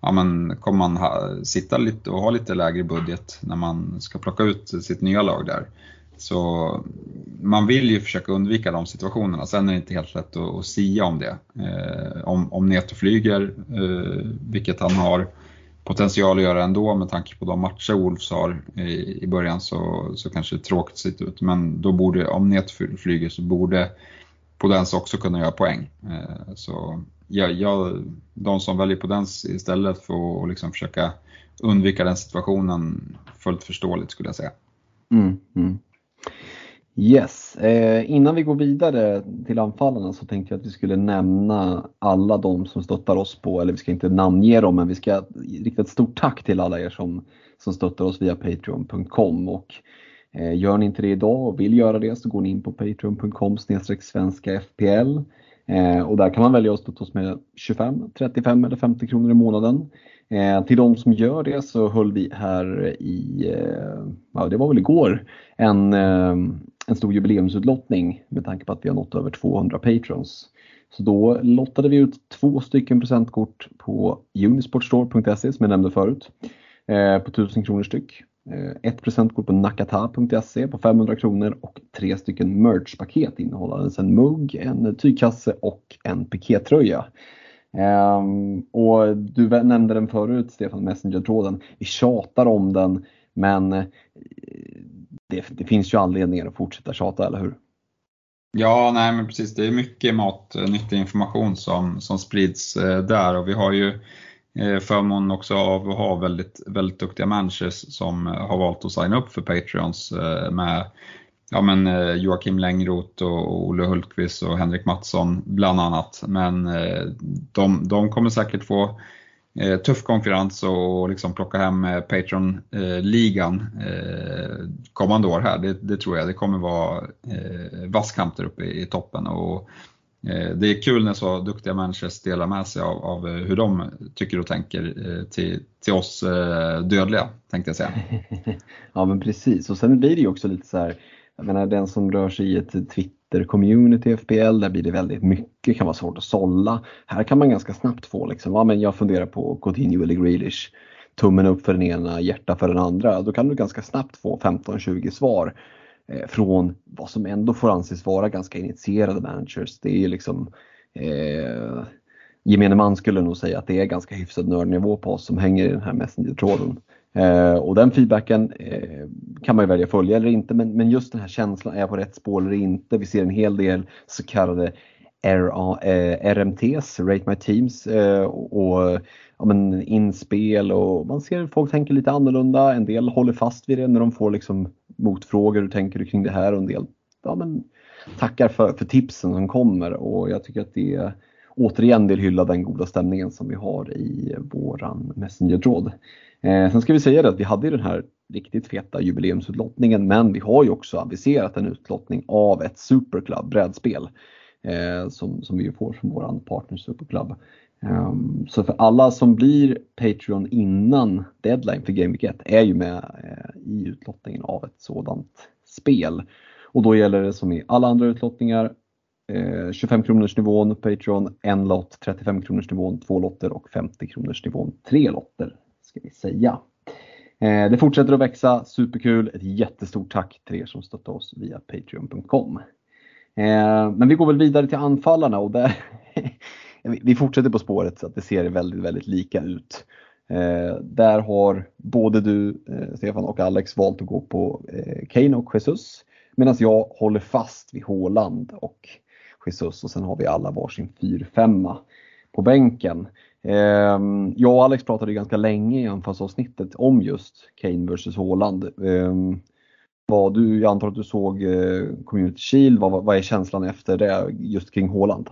[SPEAKER 3] ja, men kommer man ha, sitta lite och ha lite lägre budget när man ska plocka ut sitt nya lag där. Så man vill ju försöka undvika de situationerna. Sen är det inte helt lätt att, att sia om det. Eh, om, om Neto flyger, eh, vilket han har, potential att göra ändå med tanke på de matcher Wolves har i, i början så, så kanske det är tråkigt sett ut. Men då borde, om Net flyger så borde Podens också kunna göra poäng. Eh, så ja, ja, de som väljer Podens istället får liksom försöka undvika den situationen fullt förståeligt skulle jag säga.
[SPEAKER 2] Mm, mm. Yes, eh, innan vi går vidare till anfallarna så tänkte jag att vi skulle nämna alla de som stöttar oss på, eller vi ska inte namnge dem, men vi ska rikta ett stort tack till alla er som, som stöttar oss via Patreon.com. Och eh, gör ni inte det idag och vill göra det så går ni in på Patreon.com svenska FPL. Eh, och där kan man välja att stötta oss med 25, 35 eller 50 kronor i månaden. Eh, till de som gör det så höll vi här i, eh, ja det var väl igår, en, eh, en stor jubileumsutlottning med tanke på att vi har nått över 200 patrons. Så då lottade vi ut två stycken presentkort på unisportstore.se som jag nämnde förut eh, på 1000 kronor styck. Eh, ett presentkort på nakata.se på 500 kronor och tre stycken merchpaket innehållandes en mugg, en tygkasse och en pikétröja. Eh, och du nämnde den förut Stefan, Messenger-tråden. Vi tjatar om den men eh, det, det, finns ju anledningar att fortsätta tjata, eller hur?
[SPEAKER 3] Ja, nej men precis. Det är mycket mat, nyttig information som, som sprids eh, där och vi har ju eh, förmånen också av att ha väldigt, väldigt duktiga managers som har valt att signa upp för Patreons med ja, men, Joakim Längroth och Olle Hultqvist och Henrik Mattsson bland annat. Men de, de kommer säkert få Eh, tuff konkurrens och liksom plocka hem eh, Patreon-ligan eh, kommande år här. Det, det, tror jag. Det kommer vara vass kamp där uppe i toppen. Och, det är kul när så duktiga människor delar med sig av, av hur de tycker och tänker till, till oss dödliga, tänkte jag säga.
[SPEAKER 2] ja men precis, och sen blir det ju också lite så här jag menar den som rör sig i ett Twitter Twitter-community FPL, där blir det väldigt mycket, kan vara svårt att sålla. Här kan man ganska snabbt få liksom, ja men jag funderar på Coutinho eller Grealish, tummen upp för den ena, hjärta för den andra. Då kan du ganska snabbt få 15-20 svar eh, från vad som ändå får anses vara ganska initierade managers. Det är liksom eh, Gemene man skulle nog säga att det är ganska hyfsad nördnivå på oss som hänger i den här Messenger-tråden. Eh, och den feedbacken eh, kan man ju välja att följa eller inte men, men just den här känslan, är jag på rätt spår eller inte? Vi ser en hel del så kallade RA, eh, RMTs, Rate My Teams eh, och ja, men inspel och man ser att folk tänker lite annorlunda. En del håller fast vid det när de får liksom motfrågor. Hur tänker du kring det här? Och en del ja, men, tackar för, för tipsen som kommer och jag tycker att det återigen vill hylla den goda stämningen som vi har i våran Messenger-tråd. Eh, sen ska vi säga det att vi hade den här riktigt feta jubileumsutlottningen men vi har ju också aviserat en utlottning av ett Superclub brädspel eh, som, som vi får från våran partner Superclub. Um, ehm, så för alla som blir Patreon innan deadline för Game Week 1 är ju med eh, i utlottningen av ett sådant spel. Och då gäller det som i alla andra utlottningar eh, 25 kronors nivån Patreon, en lott, 35 kronors nivån, två lotter och 50 kronors nivån, tre lotter ska vi säga. Eh, det fortsätter att växa, superkul. Ett jättestort tack till er som stöttar oss via Patreon.com. Eh, men vi går väl vidare till anfallarna och där vi fortsätter på spåret så att det ser väldigt, väldigt lika ut. Eh, där har både du, eh, Stefan och Alex valt att gå på eh, Kane och Jesus medan jag håller fast vid Håland och Jesus och sen har vi alla varsin 4-5 på bänken. Ehm, jag och Alex pratade ganska länge i anfallsavsnittet om just Kane vs Haaland. Ehm, vad du, jag antar att du såg eh, Community Shield, vad, vad är känslan efter det just kring Haaland?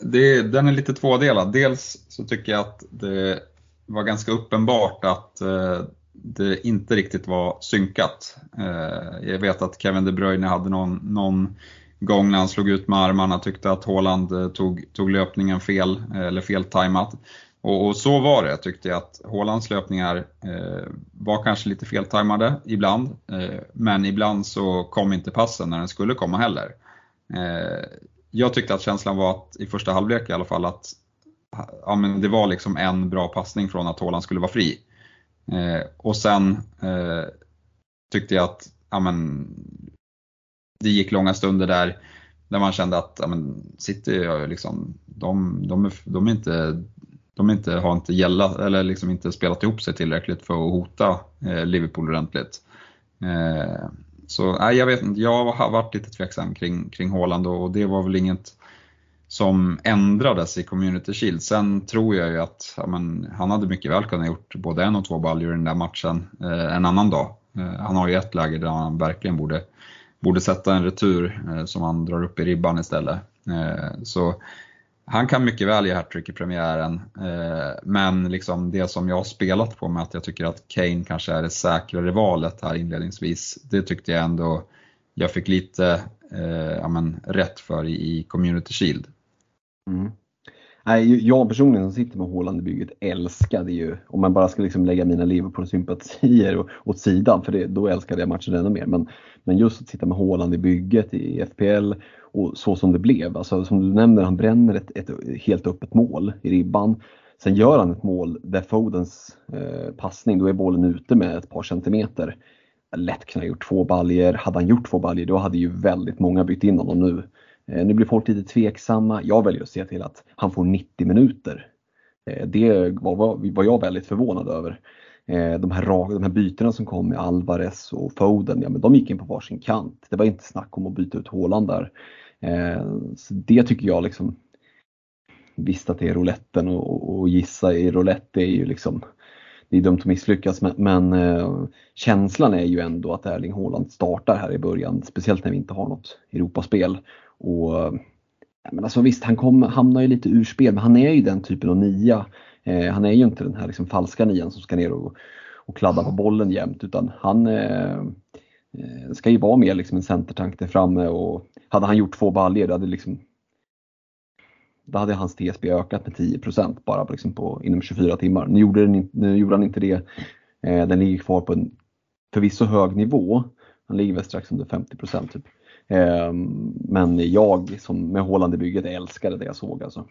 [SPEAKER 3] Det, den är lite tvådelad. Dels så tycker jag att det var ganska uppenbart att eh, det inte riktigt var synkat. Eh, jag vet att Kevin De Bruyne hade någon, någon gång när han slog ut med armarna, tyckte att Haaland eh, tog, tog löpningen fel, eh, eller feltajmat. Och, och så var det, tyckte jag att Haalands löpningar eh, var kanske lite feltajmade ibland, eh, men ibland så kom inte passen när den skulle komma heller. Eh, jag tyckte att känslan var att i första halvlek i alla fall att ja, men det var liksom en bra passning från att Haaland skulle vara fri. Eh, och sen eh, tyckte jag att ja, men, det gick långa stunder där, där man kände att ja, men City liksom, de, de, de, är inte, de är inte, har inte gällat, eller liksom inte spelat ihop sig tillräckligt för att hota eh, Liverpool ordentligt. Eh, så nej, jag vet inte, jag har varit lite tveksam kring, kring Haaland och det var väl inget som ändrades i Community Shield. Sen tror jag ju att ja, men, han hade mycket väl kunnat gjort både en och två baljor i den där matchen eh, en annan dag. Eh, han har ju ett läge där han verkligen borde, borde sätta en retur eh, som han drar upp i ribban istället. Eh, så han kan mycket väl ge hattrick i premiären, eh, men liksom det som jag har spelat på med att jag tycker att Kane kanske är det säkrare valet här inledningsvis, det tyckte jag ändå jag fick lite eh, ja, men, rätt för i, i Community Shield.
[SPEAKER 2] Mm. Nej, jag personligen som sitter med Haaland-bygget älskade ju, om man bara ska liksom lägga mina Liverpool-sympatier åt sidan, för det, då älskade jag matchen ännu mer. Men, men just att sitta med Haaland i bygget i FPL och så som det blev. Alltså, som du nämner, han bränner ett, ett helt öppet mål i ribban. Sen gör han ett mål där Fodens eh, passning, då är bollen ute med ett par centimeter. Lätt kunnat gjort två baljer. Hade han gjort två baljer då hade ju väldigt många bytt in honom nu. Eh, nu blir folk lite tveksamma. Jag väljer att se till att han får 90 minuter. Eh, det var, var jag väldigt förvånad över. Eh, de, här, de här bytena som kom med Alvarez och Foden, ja, men de gick in på varsin kant. Det var inte snack om att byta ut Håland där. Så det tycker jag liksom Visst att det är rouletten och, och gissa i roulette är ju liksom det är dumt att misslyckas men, men eh, känslan är ju ändå att Erling Haaland startar här i början, speciellt när vi inte har något Europaspel. Och, ja, men alltså visst, han kom, hamnar ju lite ur spel, men han är ju den typen av nia. Eh, han är ju inte den här liksom falska nian som ska ner och, och kladda på bollen jämt, utan han eh, eh ska ju vara mer liksom en centertank där framme och hade han gjort två baljor, det hade liksom då hade hans TSB ökat med 10% bara liksom på, inom 24 timmar. Nu gjorde, den, nu gjorde han inte det. Eh, den ligger kvar på en förvisso hög nivå. Han ligger väl strax under 50 typ. Eh, men jag som med Håland i bygget älskade det jag såg alltså.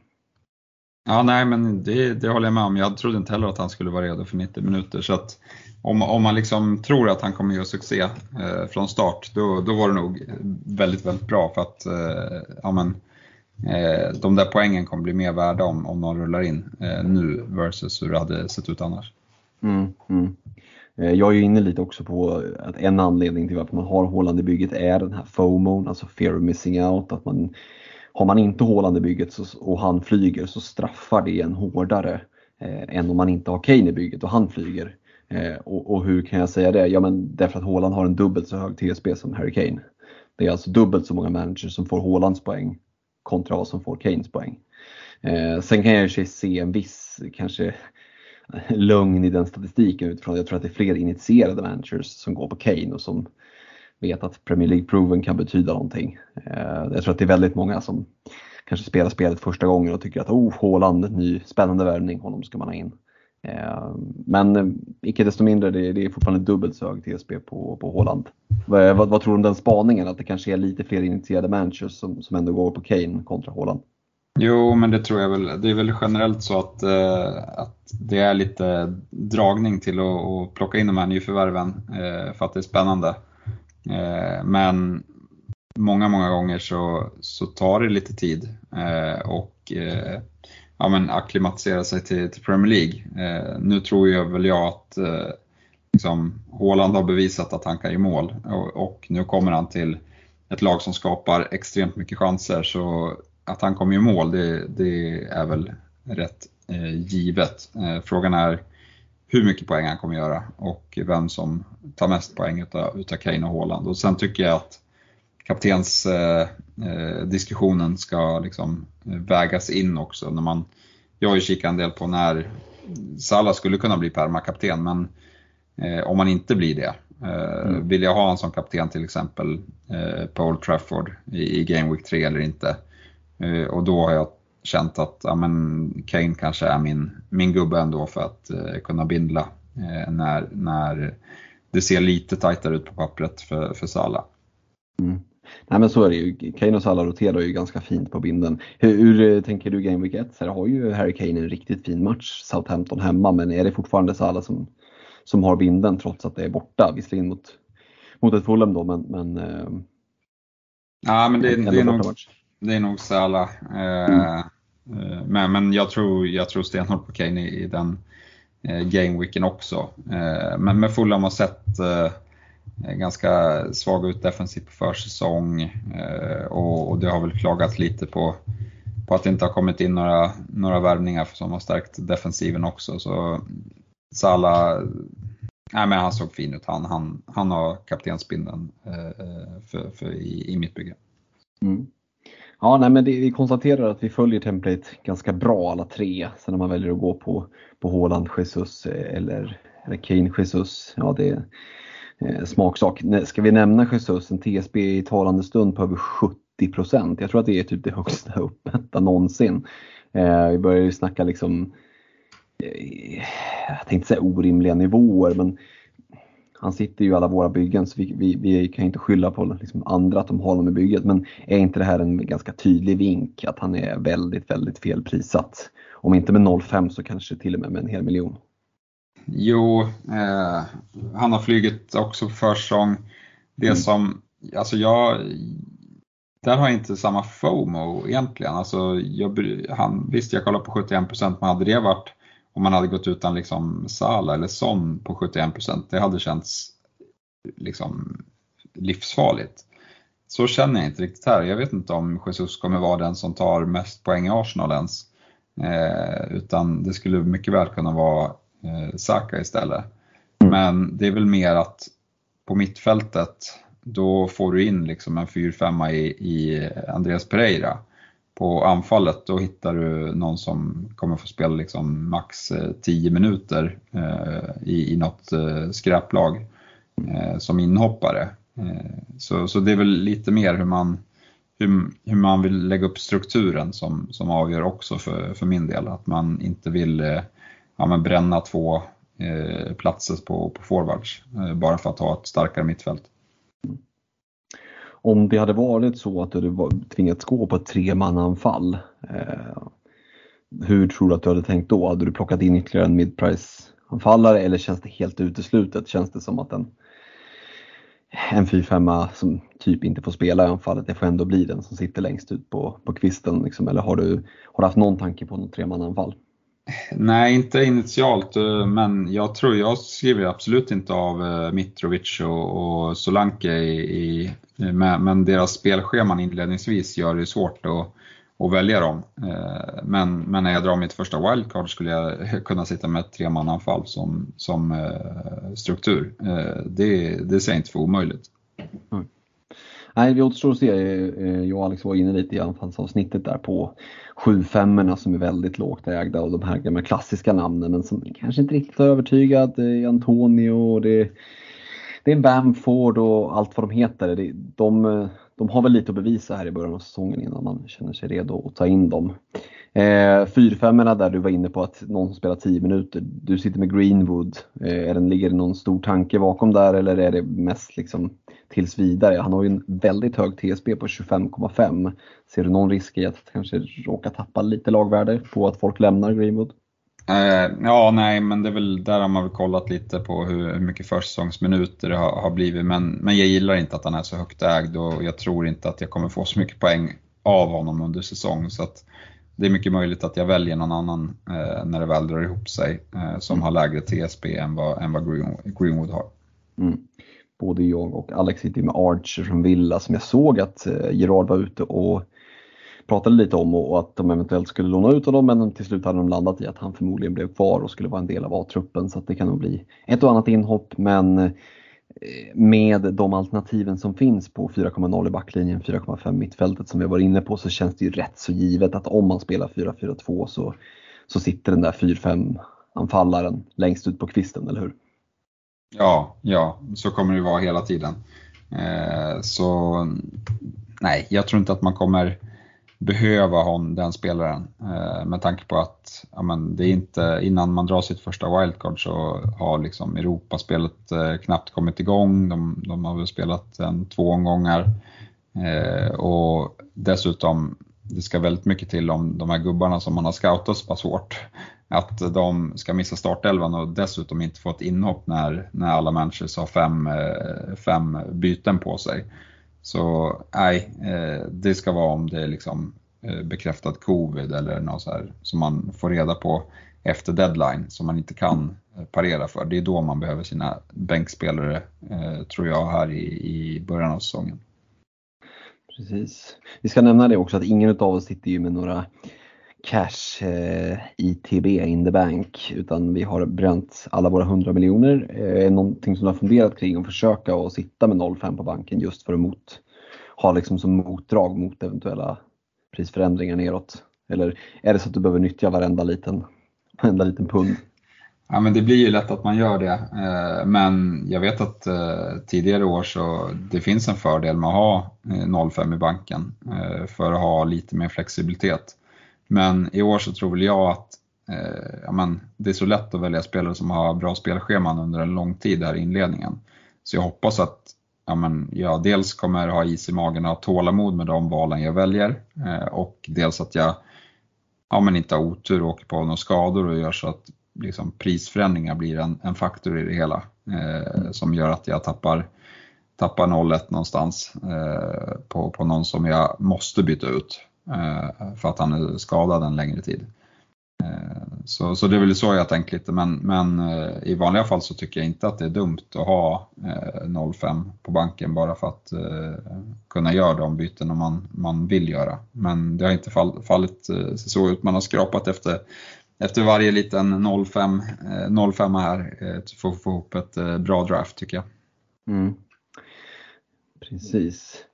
[SPEAKER 3] Ja, nej, men det, det håller jag med om. Jag trodde inte heller att han skulle vara redo för 90 minuter. Så att om, om man liksom tror att han kommer göra succé eh, från start, då, då var det nog väldigt, väldigt bra. För att eh, ja, men, eh, de där poängen kommer bli mer värda om, om de rullar in eh, nu versus hur det hade sett ut annars.
[SPEAKER 2] Mm, mm. Eh, jag är ju inne lite också på att en anledning till varför man har Håland i bygget är den här FOMO, alltså fear of missing out. Att man, har man inte Håland i bygget så, och han flyger så straffar det en hårdare eh, än om man inte har Kane i bygget och han flyger. Eh, och, och, hur kan jag säga det? Ja men därför att Håland har en dubbelt så hög TSB som Harry Kane. Det är alltså dubbelt så många managers som får Hålands poäng kontra vad som får Keynes poäng. Eh, sen kan jag ju se en viss kanske lugn i den statistiken utifrån jag tror att det är fler initierade managers som går på Kane och som vet att Premier League-proven kan betyda någonting. Eh, jag tror att det är väldigt många som kanske spelar spelet första gången och tycker att oh, Haaland, ny spännande värvning, honom ska man ha in. Ehm, men eh, icke desto mindre, det, det är fortfarande dubbelt så hög TSB på, på Håland. Eh, vad, vad, tror du om den spaningen, att det kanske är lite fler initierade managers som, som ändå går på Kane kontra Håland?
[SPEAKER 3] Jo, men det tror jag väl. Det är väl generellt så att, eh, att det är lite dragning till att, att plocka in de här nyförvärven eh, för att det är spännande. Eh, men många, många gånger så, så tar det lite tid eh, och eh, ja, men akklimatisera sig till, till Premier League. Eh, nu tror jag väl jag att eh, liksom, Haaland har bevisat att han kan ge mål och, och, nu kommer han till ett lag som skapar extremt mycket chanser så att han kommer i mål det, det är väl rätt eh, givet. Eh, frågan är hur mycket poäng han kommer göra och vem som tar mest poäng utav, utav Kane och Haaland. Och sen tycker jag att kaptens eh, ska liksom vägas in också. När man, jag har ju kikat en del på när Salah skulle kunna bli permakapten, men eh, om man inte blir det, eh, mm. vill jag ha en som kapten till exempel eh, på Old Trafford i, i Game Week 3 eller inte? Eh, och då har jag känt att ja, men Kane kanske är min, min gubbe ändå för att eh, kunna bindla när, när det ser lite tajtare ut på pappret för, för Salah.
[SPEAKER 2] Mm. Nej men så är det ju. Kane och Salah roterar ju ganska fint på binden. Hur, hur tänker du Game Week 1? Så här har ju Harry Kane en riktigt fin match, Southampton hemma, men är det fortfarande Salah som, som har binden trots att det är borta? Visserligen mot, mot ett Fulham då, men, men
[SPEAKER 3] eh, Ja, men det, det, är, nog, det är nog Salah. Eh, mm. eh, men, men jag tror, jag tror stenhårt på Kane i, i den eh, gameweeken också. Eh, men med Fulham har sett eh, Eh, Eh, ganska svag ut defensivt på försäsong eh, och, det har väl klagat lite på på att det inte har kommit in några, några värvningar som har stärkt defensiven också. Så Salah, nej men han såg fin ut. Han, han, han har kaptensbindeln eh, för, för i, i mitt bygge.
[SPEAKER 2] Mm. Ja, nej, men det, vi konstaterar att vi följer template ganska bra alla tre. Sen när man väljer att gå på, på Haaland, Jesus eller, eller Kane, Jesus. Ja, det Eh, smaksak. Ska vi nämna Jesus, en TSB i talande stund på över 70 procent. Jag tror att det är typ det högsta uppmätta någonsin. Eh, vi börjar ju snacka liksom, eh, jag tänkte säga orimliga nivåer, men han sitter ju i alla våra byggen så vi, vi, vi kan inte skylla på liksom andra att de har honom i bygget. Men är inte det här en ganska tydlig vink att han är väldigt, väldigt felprissatt? Om inte med 0,5 så kanske till och med med en hel miljon.
[SPEAKER 3] Jo, eh, han har flugit också på försäsong. Det mm. som, alltså jag, där har jag inte samma FOMO egentligen. Alltså jag, han, visst, jag kollar på 71% men hade det varit om man hade gått utan liksom Sala eller Son på 71%, det hade känts liksom livsfarligt. Så känner jag inte riktigt här. Jag vet inte om Jesus kommer vara den som tar mest poäng i Arsenal ens. Eh, utan det skulle mycket väl kunna vara eh, Saka istället. Mm. Men det är väl mer att på mittfältet, då får du in liksom en 4-5 i, i Andreas Pereira på anfallet, då hittar du någon som kommer få spela liksom max 10 eh, minuter eh, i, i något eh, skräplag som inhoppare. Så, så det är väl lite mer hur man, hur, hur man vill lägga upp strukturen som, som avgör också för, för min del. Att man inte vill ja, men bränna två eh, platser på, på forwards eh, bara för att ha ett starkare mittfält
[SPEAKER 2] om det hade varit så att du var, tvingats gå på ett tremannaanfall, eh, hur tror du att du hade tänkt då? Hade du plockat in ytterligare en midprice-anfallare eller känns det helt uteslutet? Känns det som att en, en 4-5 som typ inte får spela i anfallet, det får ändå bli den som sitter längst ut på, på kvisten? Liksom, eller har du, har du haft någon tanke på något tremananfall?
[SPEAKER 3] Nej, inte initialt, eh, men jag tror jag skriver absolut inte av eh, Mitrovic och, och Solanke i, i, men deras spelscheman inledningsvis gör det svårt att, att välja dem. Eh, men, men när jag drar mitt första wildcard skulle jag kunna sitta med ett tremananfall som, som struktur. Det, det ser jag inte för omöjligt.
[SPEAKER 2] Mm. Nej, vi återstår att se. Eh, jag och Alex var inne lite i anfallsavsnittet där på 7-5 som är väldigt lågt ägda och de här gamla klassiska namnen men som kanske inte riktigt har övertygat. Det är Antonio och det, är det är Bamford och allt vad de heter. Det, de, de har väl lite att bevisa här i början av säsongen innan man känner sig redo att ta in dem. Eh, 4 där du var inne på att någon som spelar 10 minuter. Du sitter med Greenwood. Eh, är den, ligger det någon stor tanke bakom där eller är det mest liksom tills vidare? Han har ju en väldigt hög TSB på 25,5. Ser du någon risk i att kanske råka tappa lite lagvärde på att folk lämnar Greenwood?
[SPEAKER 3] Eh, ja, nej, men det är väl där har man väl kollat lite på hur, hur mycket försäsongsminuter det har, har, blivit. Men, men jag gillar inte att han är så högt ägd och jag tror inte att jag kommer få så mycket poäng av honom under säsong. Så att det är mycket möjligt att jag väljer någon annan eh, när det väl drar ihop sig eh, som mm. har lägre TSB än vad, än vad Greenwood har.
[SPEAKER 2] Mm. Både jag och Alex sitter med Archer från Villa som jag såg att eh, Gerard var ute och pratade lite om och, att de eventuellt skulle låna ut honom men till slut hade de landat i att han förmodligen blev kvar och skulle vara en del av A-truppen så att det kan nog bli ett och annat inhopp men eh, med de alternativen som finns på 4,0 i backlinjen, 4,5 mittfältet som vi var inne på så känns det ju rätt så givet att om man spelar 4-4-2 så, så sitter den där 4-5 anfallaren längst ut på kvisten, eller hur?
[SPEAKER 3] Ja, ja, så kommer det vara hela tiden. Eh, så nej, jag tror inte att man kommer behöva hon, den spelaren. Eh, med tanke på att ja, men det är inte, innan man drar sitt första wildcard så har liksom Europaspelet eh, knappt kommit igång. De, de har väl spelat en, två omgångar. Eh, och dessutom, det ska väldigt mycket till om de här gubbarna som man har scoutat så pass hårt, att de ska missa startelvan och dessutom inte få ett inhopp när, när alla managers har fem, eh, fem byten på sig. Så nej, eh, det ska vara om det är liksom eh, bekräftad covid eller något så här som man får reda på efter deadline som man inte kan eh, parera för. Det är då man behöver sina bänkspelare, eh, tror jag, här i, i början av säsongen.
[SPEAKER 2] Precis. Vi ska nämna det också att ingen av oss sitter ju med några cash eh, ITB in the bank utan vi har bränt alla våra 100 miljoner. Eh, någonting som du har funderat kring att försöka och sitta med 0,5 på banken just för att mot, ha liksom som motdrag mot eventuella prisförändringar neråt? Eller är det så att du behöver nyttja varenda liten, varenda liten pund?
[SPEAKER 3] Ja, men det blir ju lätt att man gör det. Eh, men jag vet att eh, tidigare år så det finns en fördel med att ha eh, 0,5 i banken eh, för att ha lite mer flexibilitet. Men i år så tror väl jag att ja, men det är så lätt att välja spelare som har bra spelscheman under en lång tid här i inledningen. Så jag hoppas att ja, men jag dels kommer ha is i magen och ha tålamod med de valen jag väljer och dels att jag ja, men inte har otur och åker på några skador och gör så att liksom, prisförändringar blir en, en faktor i det hela eh, som gör att jag tappar, tappar 0-1 någonstans eh, på, på någon som jag måste byta ut eh, Eh, för att han är skadad en längre tid. Eh, så, så det är väl så jag tänkt lite men, men eh, i vanliga fall så tycker jag inte att det är dumt att ha 0,5 på banken bara för att kunna göra de byten man, man vill göra. Men det har inte fall, fallit så ut. Man har skrapat efter efter varje liten 0,5 05 här för att få ihop ett bra draft tycker jag. Mm.
[SPEAKER 2] Precis.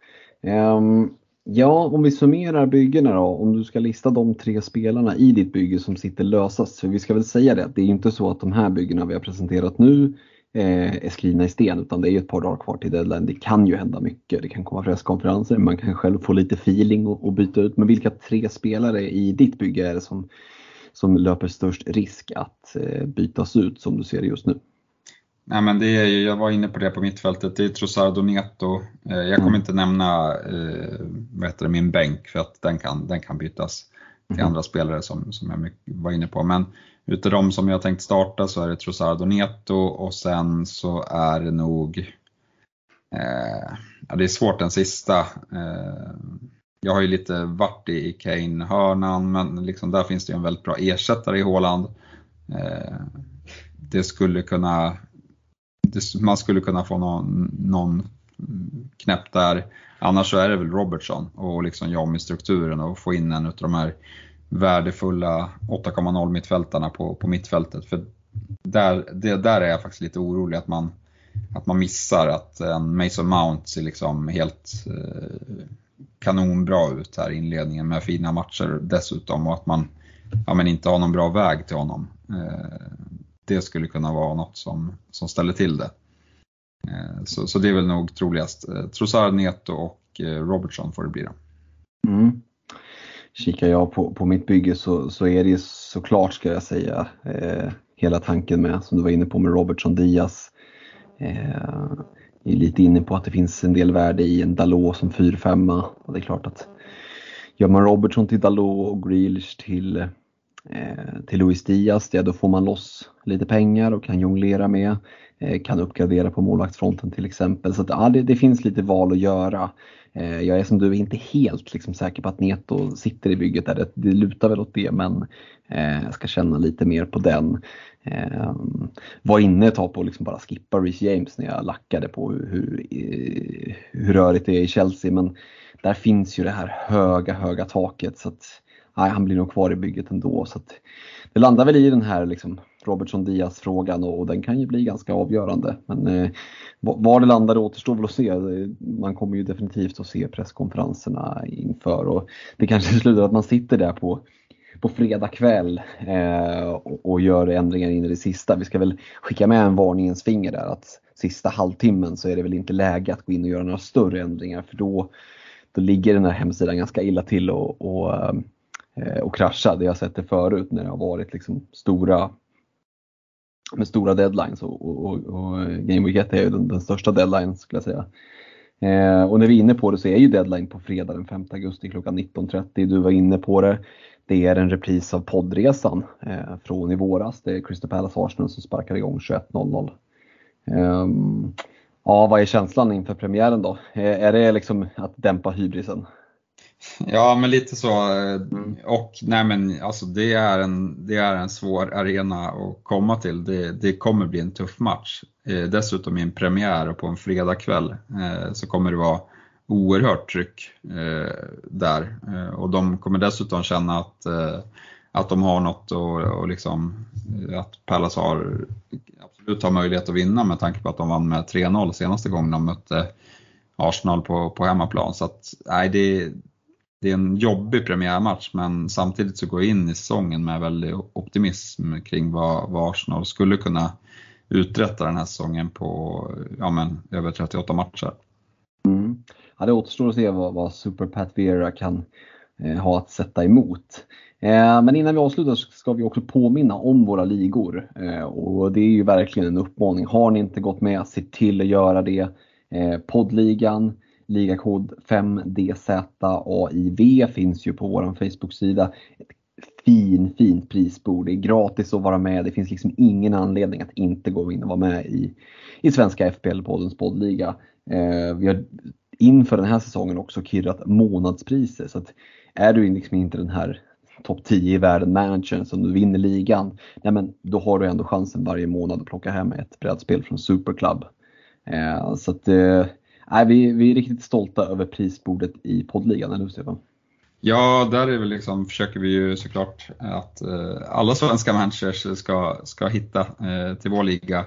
[SPEAKER 2] Um, ja, om vi summerar byggena då, om du ska lista de tre spelarna i ditt bygge som sitter lösast. För vi ska väl säga det, att det är inte så att de här byggena vi har presenterat nu eh, är skrivna i sten utan det är ett par dagar kvar till deadline. Det kan ju hända mycket. Det kan komma presskonferenser, man kan själv få lite feeling och, och byta ut. Men vilka tre spelare i ditt bygge är det som som löper störst risk att eh, bytas ut som du ser det just nu?
[SPEAKER 3] Nej, men det är jag var inne på det på mittfältet, det är Trossard och Neto. Eh, jag kommer mm. inte nämna eh, det, min bänk för att den kan, den kan bytas till mm. andra spelare som, som jag var inne på. Men utav de som jag tänkt starta så är det Trossard och Neto och sen så är det nog, eh, ja, det är svårt den sista. Eh, jag har ju lite varit i Kane-hörnan, men liksom där finns det ju en väldigt bra ersättare i Håland. Eh, det skulle kunna, man skulle kunna få någon, någon knäpp där. Annars så är det väl Robertson och liksom jag med strukturen och få in en av de här värdefulla 8,0 mittfältarna på, på mittfältet. För där, det, där är jag faktiskt lite orolig att man, att man missar att en Mason Mount ser liksom helt eh, kanonbra ut här i inledningen med fina matcher dessutom och att man ja, men inte har någon bra väg till honom. Eh, det skulle kunna vara något som, som ställer till det. Eh, så, så det är väl nog troligast. Eh, Trossard, Neto och eh, Robertson får det bli då.
[SPEAKER 2] Mm. Kikar jag på, på mitt bygge så, så är det såklart ska jag säga eh, hela tanken med som du var inne på med Robertson Diaz. Eh, är lite inne på att det finns en del värde i en Dalot som 4-5 och det är klart att gör man Robertson till Dalot och Grealish till, eh, Eh, till Luis Diaz, ja, då får man loss lite pengar och kan jonglera med. Eh, kan uppgradera på målvaktsfronten till exempel. Så att, ja, det, det, finns lite val att göra. Eh, jag är som du inte helt liksom, säker på att Neto sitter i bygget där. Det, det lutar väl åt det men eh, jag ska känna lite mer på den. Eh, var inne ett tag på att liksom bara skippa Reece James när jag lackade på hur, hur, hur rörigt det är i Chelsea. Men där finns ju det här höga, höga taket. så att nej, Han blir nog kvar i bygget ändå. Så att, det landar väl i den här liksom, Robertson Diaz frågan och, och, den kan ju bli ganska avgörande. Men eh, var det landar återstår väl att se. Man kommer ju definitivt att se presskonferenserna inför och det kanske slutar att man sitter där på på fredag kväll eh, och, och, gör ändringar in i det sista. Vi ska väl skicka med en varningens finger där att sista halvtimmen så är det väl inte läge att gå in och göra några större ändringar för då, då ligger den här hemsidan ganska illa till och, och, eh, Eh, och krascha. Det har sett det förut när det har varit liksom stora med stora deadlines och, och, och Game Week 1 är ju den, den största deadline skulle jag säga. Eh, och när vi är inne på det så är ju deadline på fredag den 5 augusti klockan 19.30. Du var inne på det. Det är en repris av poddresan eh, från i våras. Det är Crystal Palace Arsenal som sparkar igång 21.00. Eh, ja, vad är känslan inför premiären då? Eh, är det liksom att dämpa hybrisen?
[SPEAKER 3] Ja, men lite så. Mm. Och nej men alltså det är, en, det är en svår arena att komma till. Det, det kommer bli en tuff match. Eh, dessutom i en premiär och på en fredagkväll eh, så kommer det vara oerhört tryck eh, där eh, och de kommer dessutom känna att, eh, att de har något och, och liksom, att Pallas har absolut har möjlighet att vinna med tanke på att de vann med 3-0 senaste gången de mötte Arsenal på, på hemmaplan. Så att, nej, det, det är en jobbig premiärmatch men samtidigt så går jag in i säsongen med väldigt optimism kring vad, vad Arsenal skulle kunna uträtta den här säsongen på ja, men, över 38 matcher.
[SPEAKER 2] Mm. Ja, det återstår att se vad, vad Super Pat Vera kan eh, ha att sätta emot. Eh, men innan vi avslutar så ska vi också påminna om våra ligor. Eh, och det är ju verkligen en uppmaning. Har ni inte gått med, se till att göra det. Eh, poddligan, ligakod 5DZAIV finns ju på vår Facebook-sida. Ett fin, fint prisbord. Det är gratis att vara med. Det finns liksom ingen anledning att inte gå in och vara med i, i svenska FPL-poddens poddliga. Eh, vi har inför den här säsongen också kirrat månadspriser. Så att är du liksom inte den här topp 10 i världen managern som du vinner ligan, nej men då har du ändå chansen varje månad att plocka hem ett brädspel från Superclub. Eh, så att, eh, vi, vi är riktigt stolta över prisbordet i poddligan, eller hur Stefan?
[SPEAKER 3] Ja, där är vi liksom, försöker vi ju såklart att eh, alla svenska managers ska, ska hitta eh, till vår liga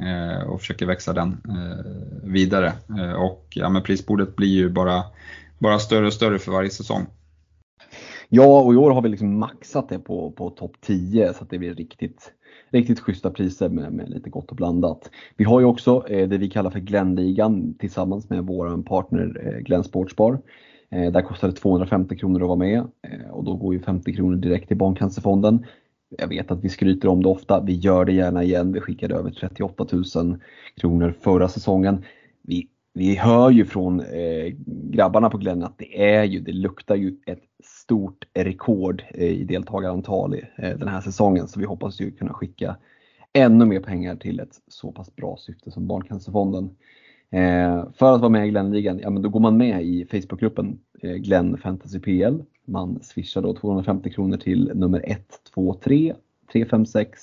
[SPEAKER 3] eh, och försöker växa den eh, vidare. Eh, och ja, men prisbordet blir ju bara, bara större och större för varje säsong.
[SPEAKER 2] Ja, och i år har vi liksom maxat det på, på topp 10 så att det blir riktigt, riktigt schyssta priser med, med lite gott och blandat. Vi har ju också eh, det vi kallar för Glenligan tillsammans med vår partner eh, Glenn Sportsbar. Eh, där kostar det 250 kronor att vara med eh, och då går ju 50 kronor direkt till Barncancerfonden. Jag vet att vi skryter om det ofta, vi gör det gärna igen. Vi skickade över 38 000 kronor förra säsongen. Vi, vi hör ju från eh, grabbarna på Glenn att det är ju, det luktar ju ett stort rekord eh, i deltagarantal eh, den här säsongen så vi hoppas ju kunna skicka ännu mer pengar till ett så pass bra syfte som Barncancerfonden. Eh, för att vara med i Glennligan, ja men då går man med i Facebookgruppen eh, Glenn Fantasy PL. Man swishar då 250 kronor till nummer 123 356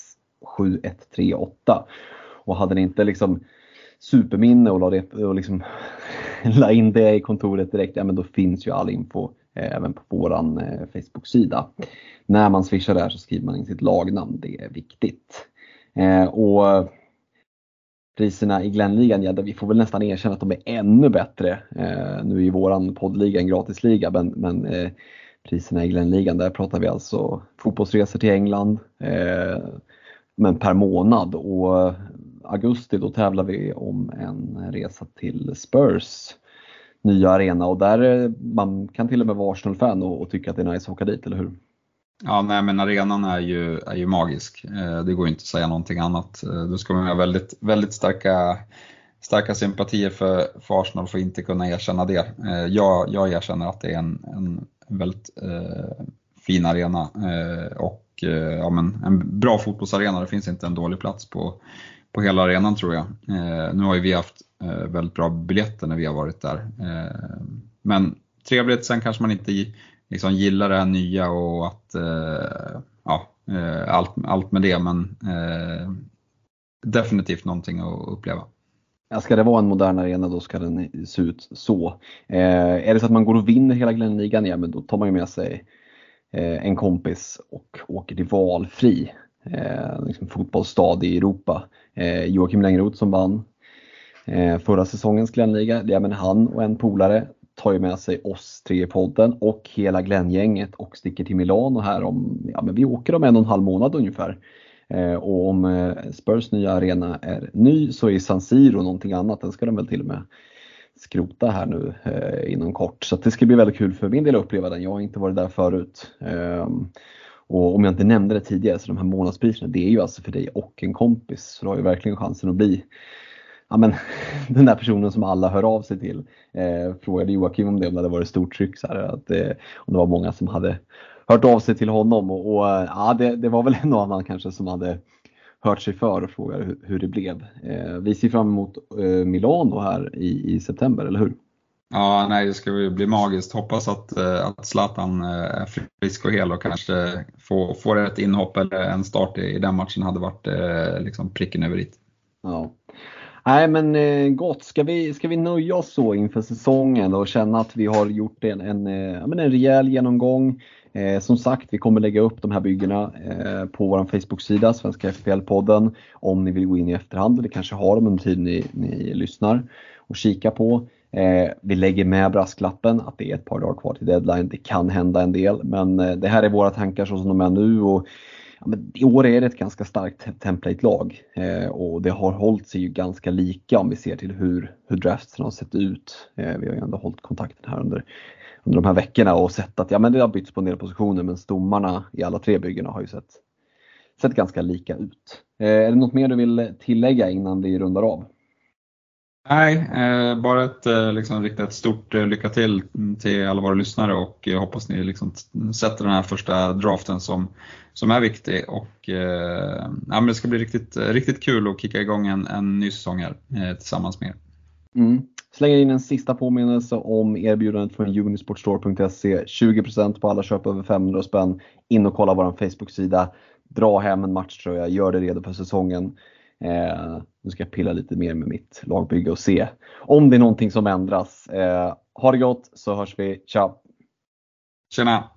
[SPEAKER 2] 7138. Och hade ni inte liksom superminne och la, det, och liksom la in det i kontoret direkt, ja men då finns ju all info eh, även på våran eh, Facebook-sida. När man swishar där så skriver man in sitt lagnamn, det är viktigt. Eh, och priserna i Glenligan, ja, vi får väl nästan erkänna att de är ännu bättre. Eh, nu är ju våran poddliga en gratisliga men, men eh, priserna i Glenligan, där pratar vi alltså fotbollsresor till England eh, men per månad och augusti då tävlar vi om en resa till Spurs nya arena och där eh, man kan till och med vara Arsenal-fan och, och tycka att det är nice att åka dit, eller hur?
[SPEAKER 3] Ja, nej men arenan är ju, är ju magisk. Eh, det går inte att säga någonting annat. Eh, då ska man ha väldigt, väldigt starka, starka sympatier för, för Arsenal för att inte kunna erkänna det. Eh, jag, jag erkänner att det är en, en väldigt eh, fin arena eh, och eh, ja, men en bra fotbollsarena. Det finns inte en dålig plats på, på hela arenan tror jag. Eh, nu har ju vi haft eh, väldigt bra biljetter när vi har varit där. Eh, men trevligt, sen kanske man inte liksom gillar det här nya och att, eh, ja, eh, allt, allt med det men eh, definitivt någonting att uppleva.
[SPEAKER 2] Ja, ska det vara en modern arena då ska den se ut så. Eh, är det så att man går och vinner hela Glenligan, ja men då tar man ju med sig eh, en kompis och åker till valfri eh, liksom fotbollsstad i Europa. Eh, Joakim Längroth som vann eh, förra säsongens Glennliga. ja men han och en polare tar ju med sig oss tre i podden och hela Glenn-gänget och sticker till Milano här om, ja men vi åker om en och en halv månad ungefär. Eh, och om eh, Spurs nya arena är ny så är San Siro någonting annat, den ska de väl till och med skrota här nu eh, inom kort. Så det ska bli väldigt kul för min del att uppleva den, jag har inte varit där förut. Ehm, och om jag inte nämnde det tidigare så de här månadspriserna det är ju alltså för dig och en kompis så du har ju verkligen chansen att bli ja, men, den där personen som alla hör av sig till. Eh, frågade Joakim om det, om det hade varit stort tryck. Så här, att, eh, om det var många som hade hört av sig till honom. Och, och eh, ja, det, det, var väl en och annan kanske som hade hört sig för och frågat hur, hur det blev. Eh, vi ser fram emot eh, Milano här i, i september, eller hur?
[SPEAKER 3] Ja, nej, det ska bli magiskt. Hoppas att, eh, att Zlatan eh, är frisk och hel och kanske får, får ett inhopp eller en start i, i den matchen hade varit eh, liksom pricken över i.
[SPEAKER 2] Ja. Nej men gott, ska vi, ska vi nöja oss så inför säsongen och känna att vi har gjort en, en, en rejäl genomgång. Eh, som sagt, vi kommer lägga upp de här byggena eh, på vår Facebook-sida, Svenska FPL-podden, om ni vill gå in i efterhand eller kanske har dem under tiden ni, ni lyssnar och kika på. Eh, vi lägger med brasklappen att det är ett par dagar kvar till deadline. Det kan hända en del, men eh, det här är våra tankar så som de är nu. Och, ja, I år är det ett ganska starkt template-lag eh, och det har hållit sig ju ganska lika om vi ser till hur, hur draftsen har sett ut. Eh, vi har ju ändå hållit kontakten här under, under de här veckorna och sett att ja, men det har bytts på en del positioner men stommarna i alla tre byggena har ju sett, sett ganska lika ut. Eh, är det något mer du vill tillägga innan vi rundar av?
[SPEAKER 3] Nej, eh, bara ett eh, liksom, riktigt stort eh, lycka till till alla våra lyssnare och jag hoppas ni liksom, sätter den här första draften som, som är viktig. Och, eh, ja, men det ska bli riktigt, riktigt kul att kicka igång en, en ny säsong här eh, tillsammans med er.
[SPEAKER 2] Mm. Slänger in en sista påminnelse om erbjudandet från unisportstore.se. 20% på alla köp över 500 spänn. In och kolla vår Facebook-sida. Dra hem en matchtröja, gör dig redo för säsongen. Eh, nu ska jag pilla lite mer med mitt lagbygge och se om det är någonting som ändras. Eh, ha det gott så hörs vi. Ciao!
[SPEAKER 3] Tjena!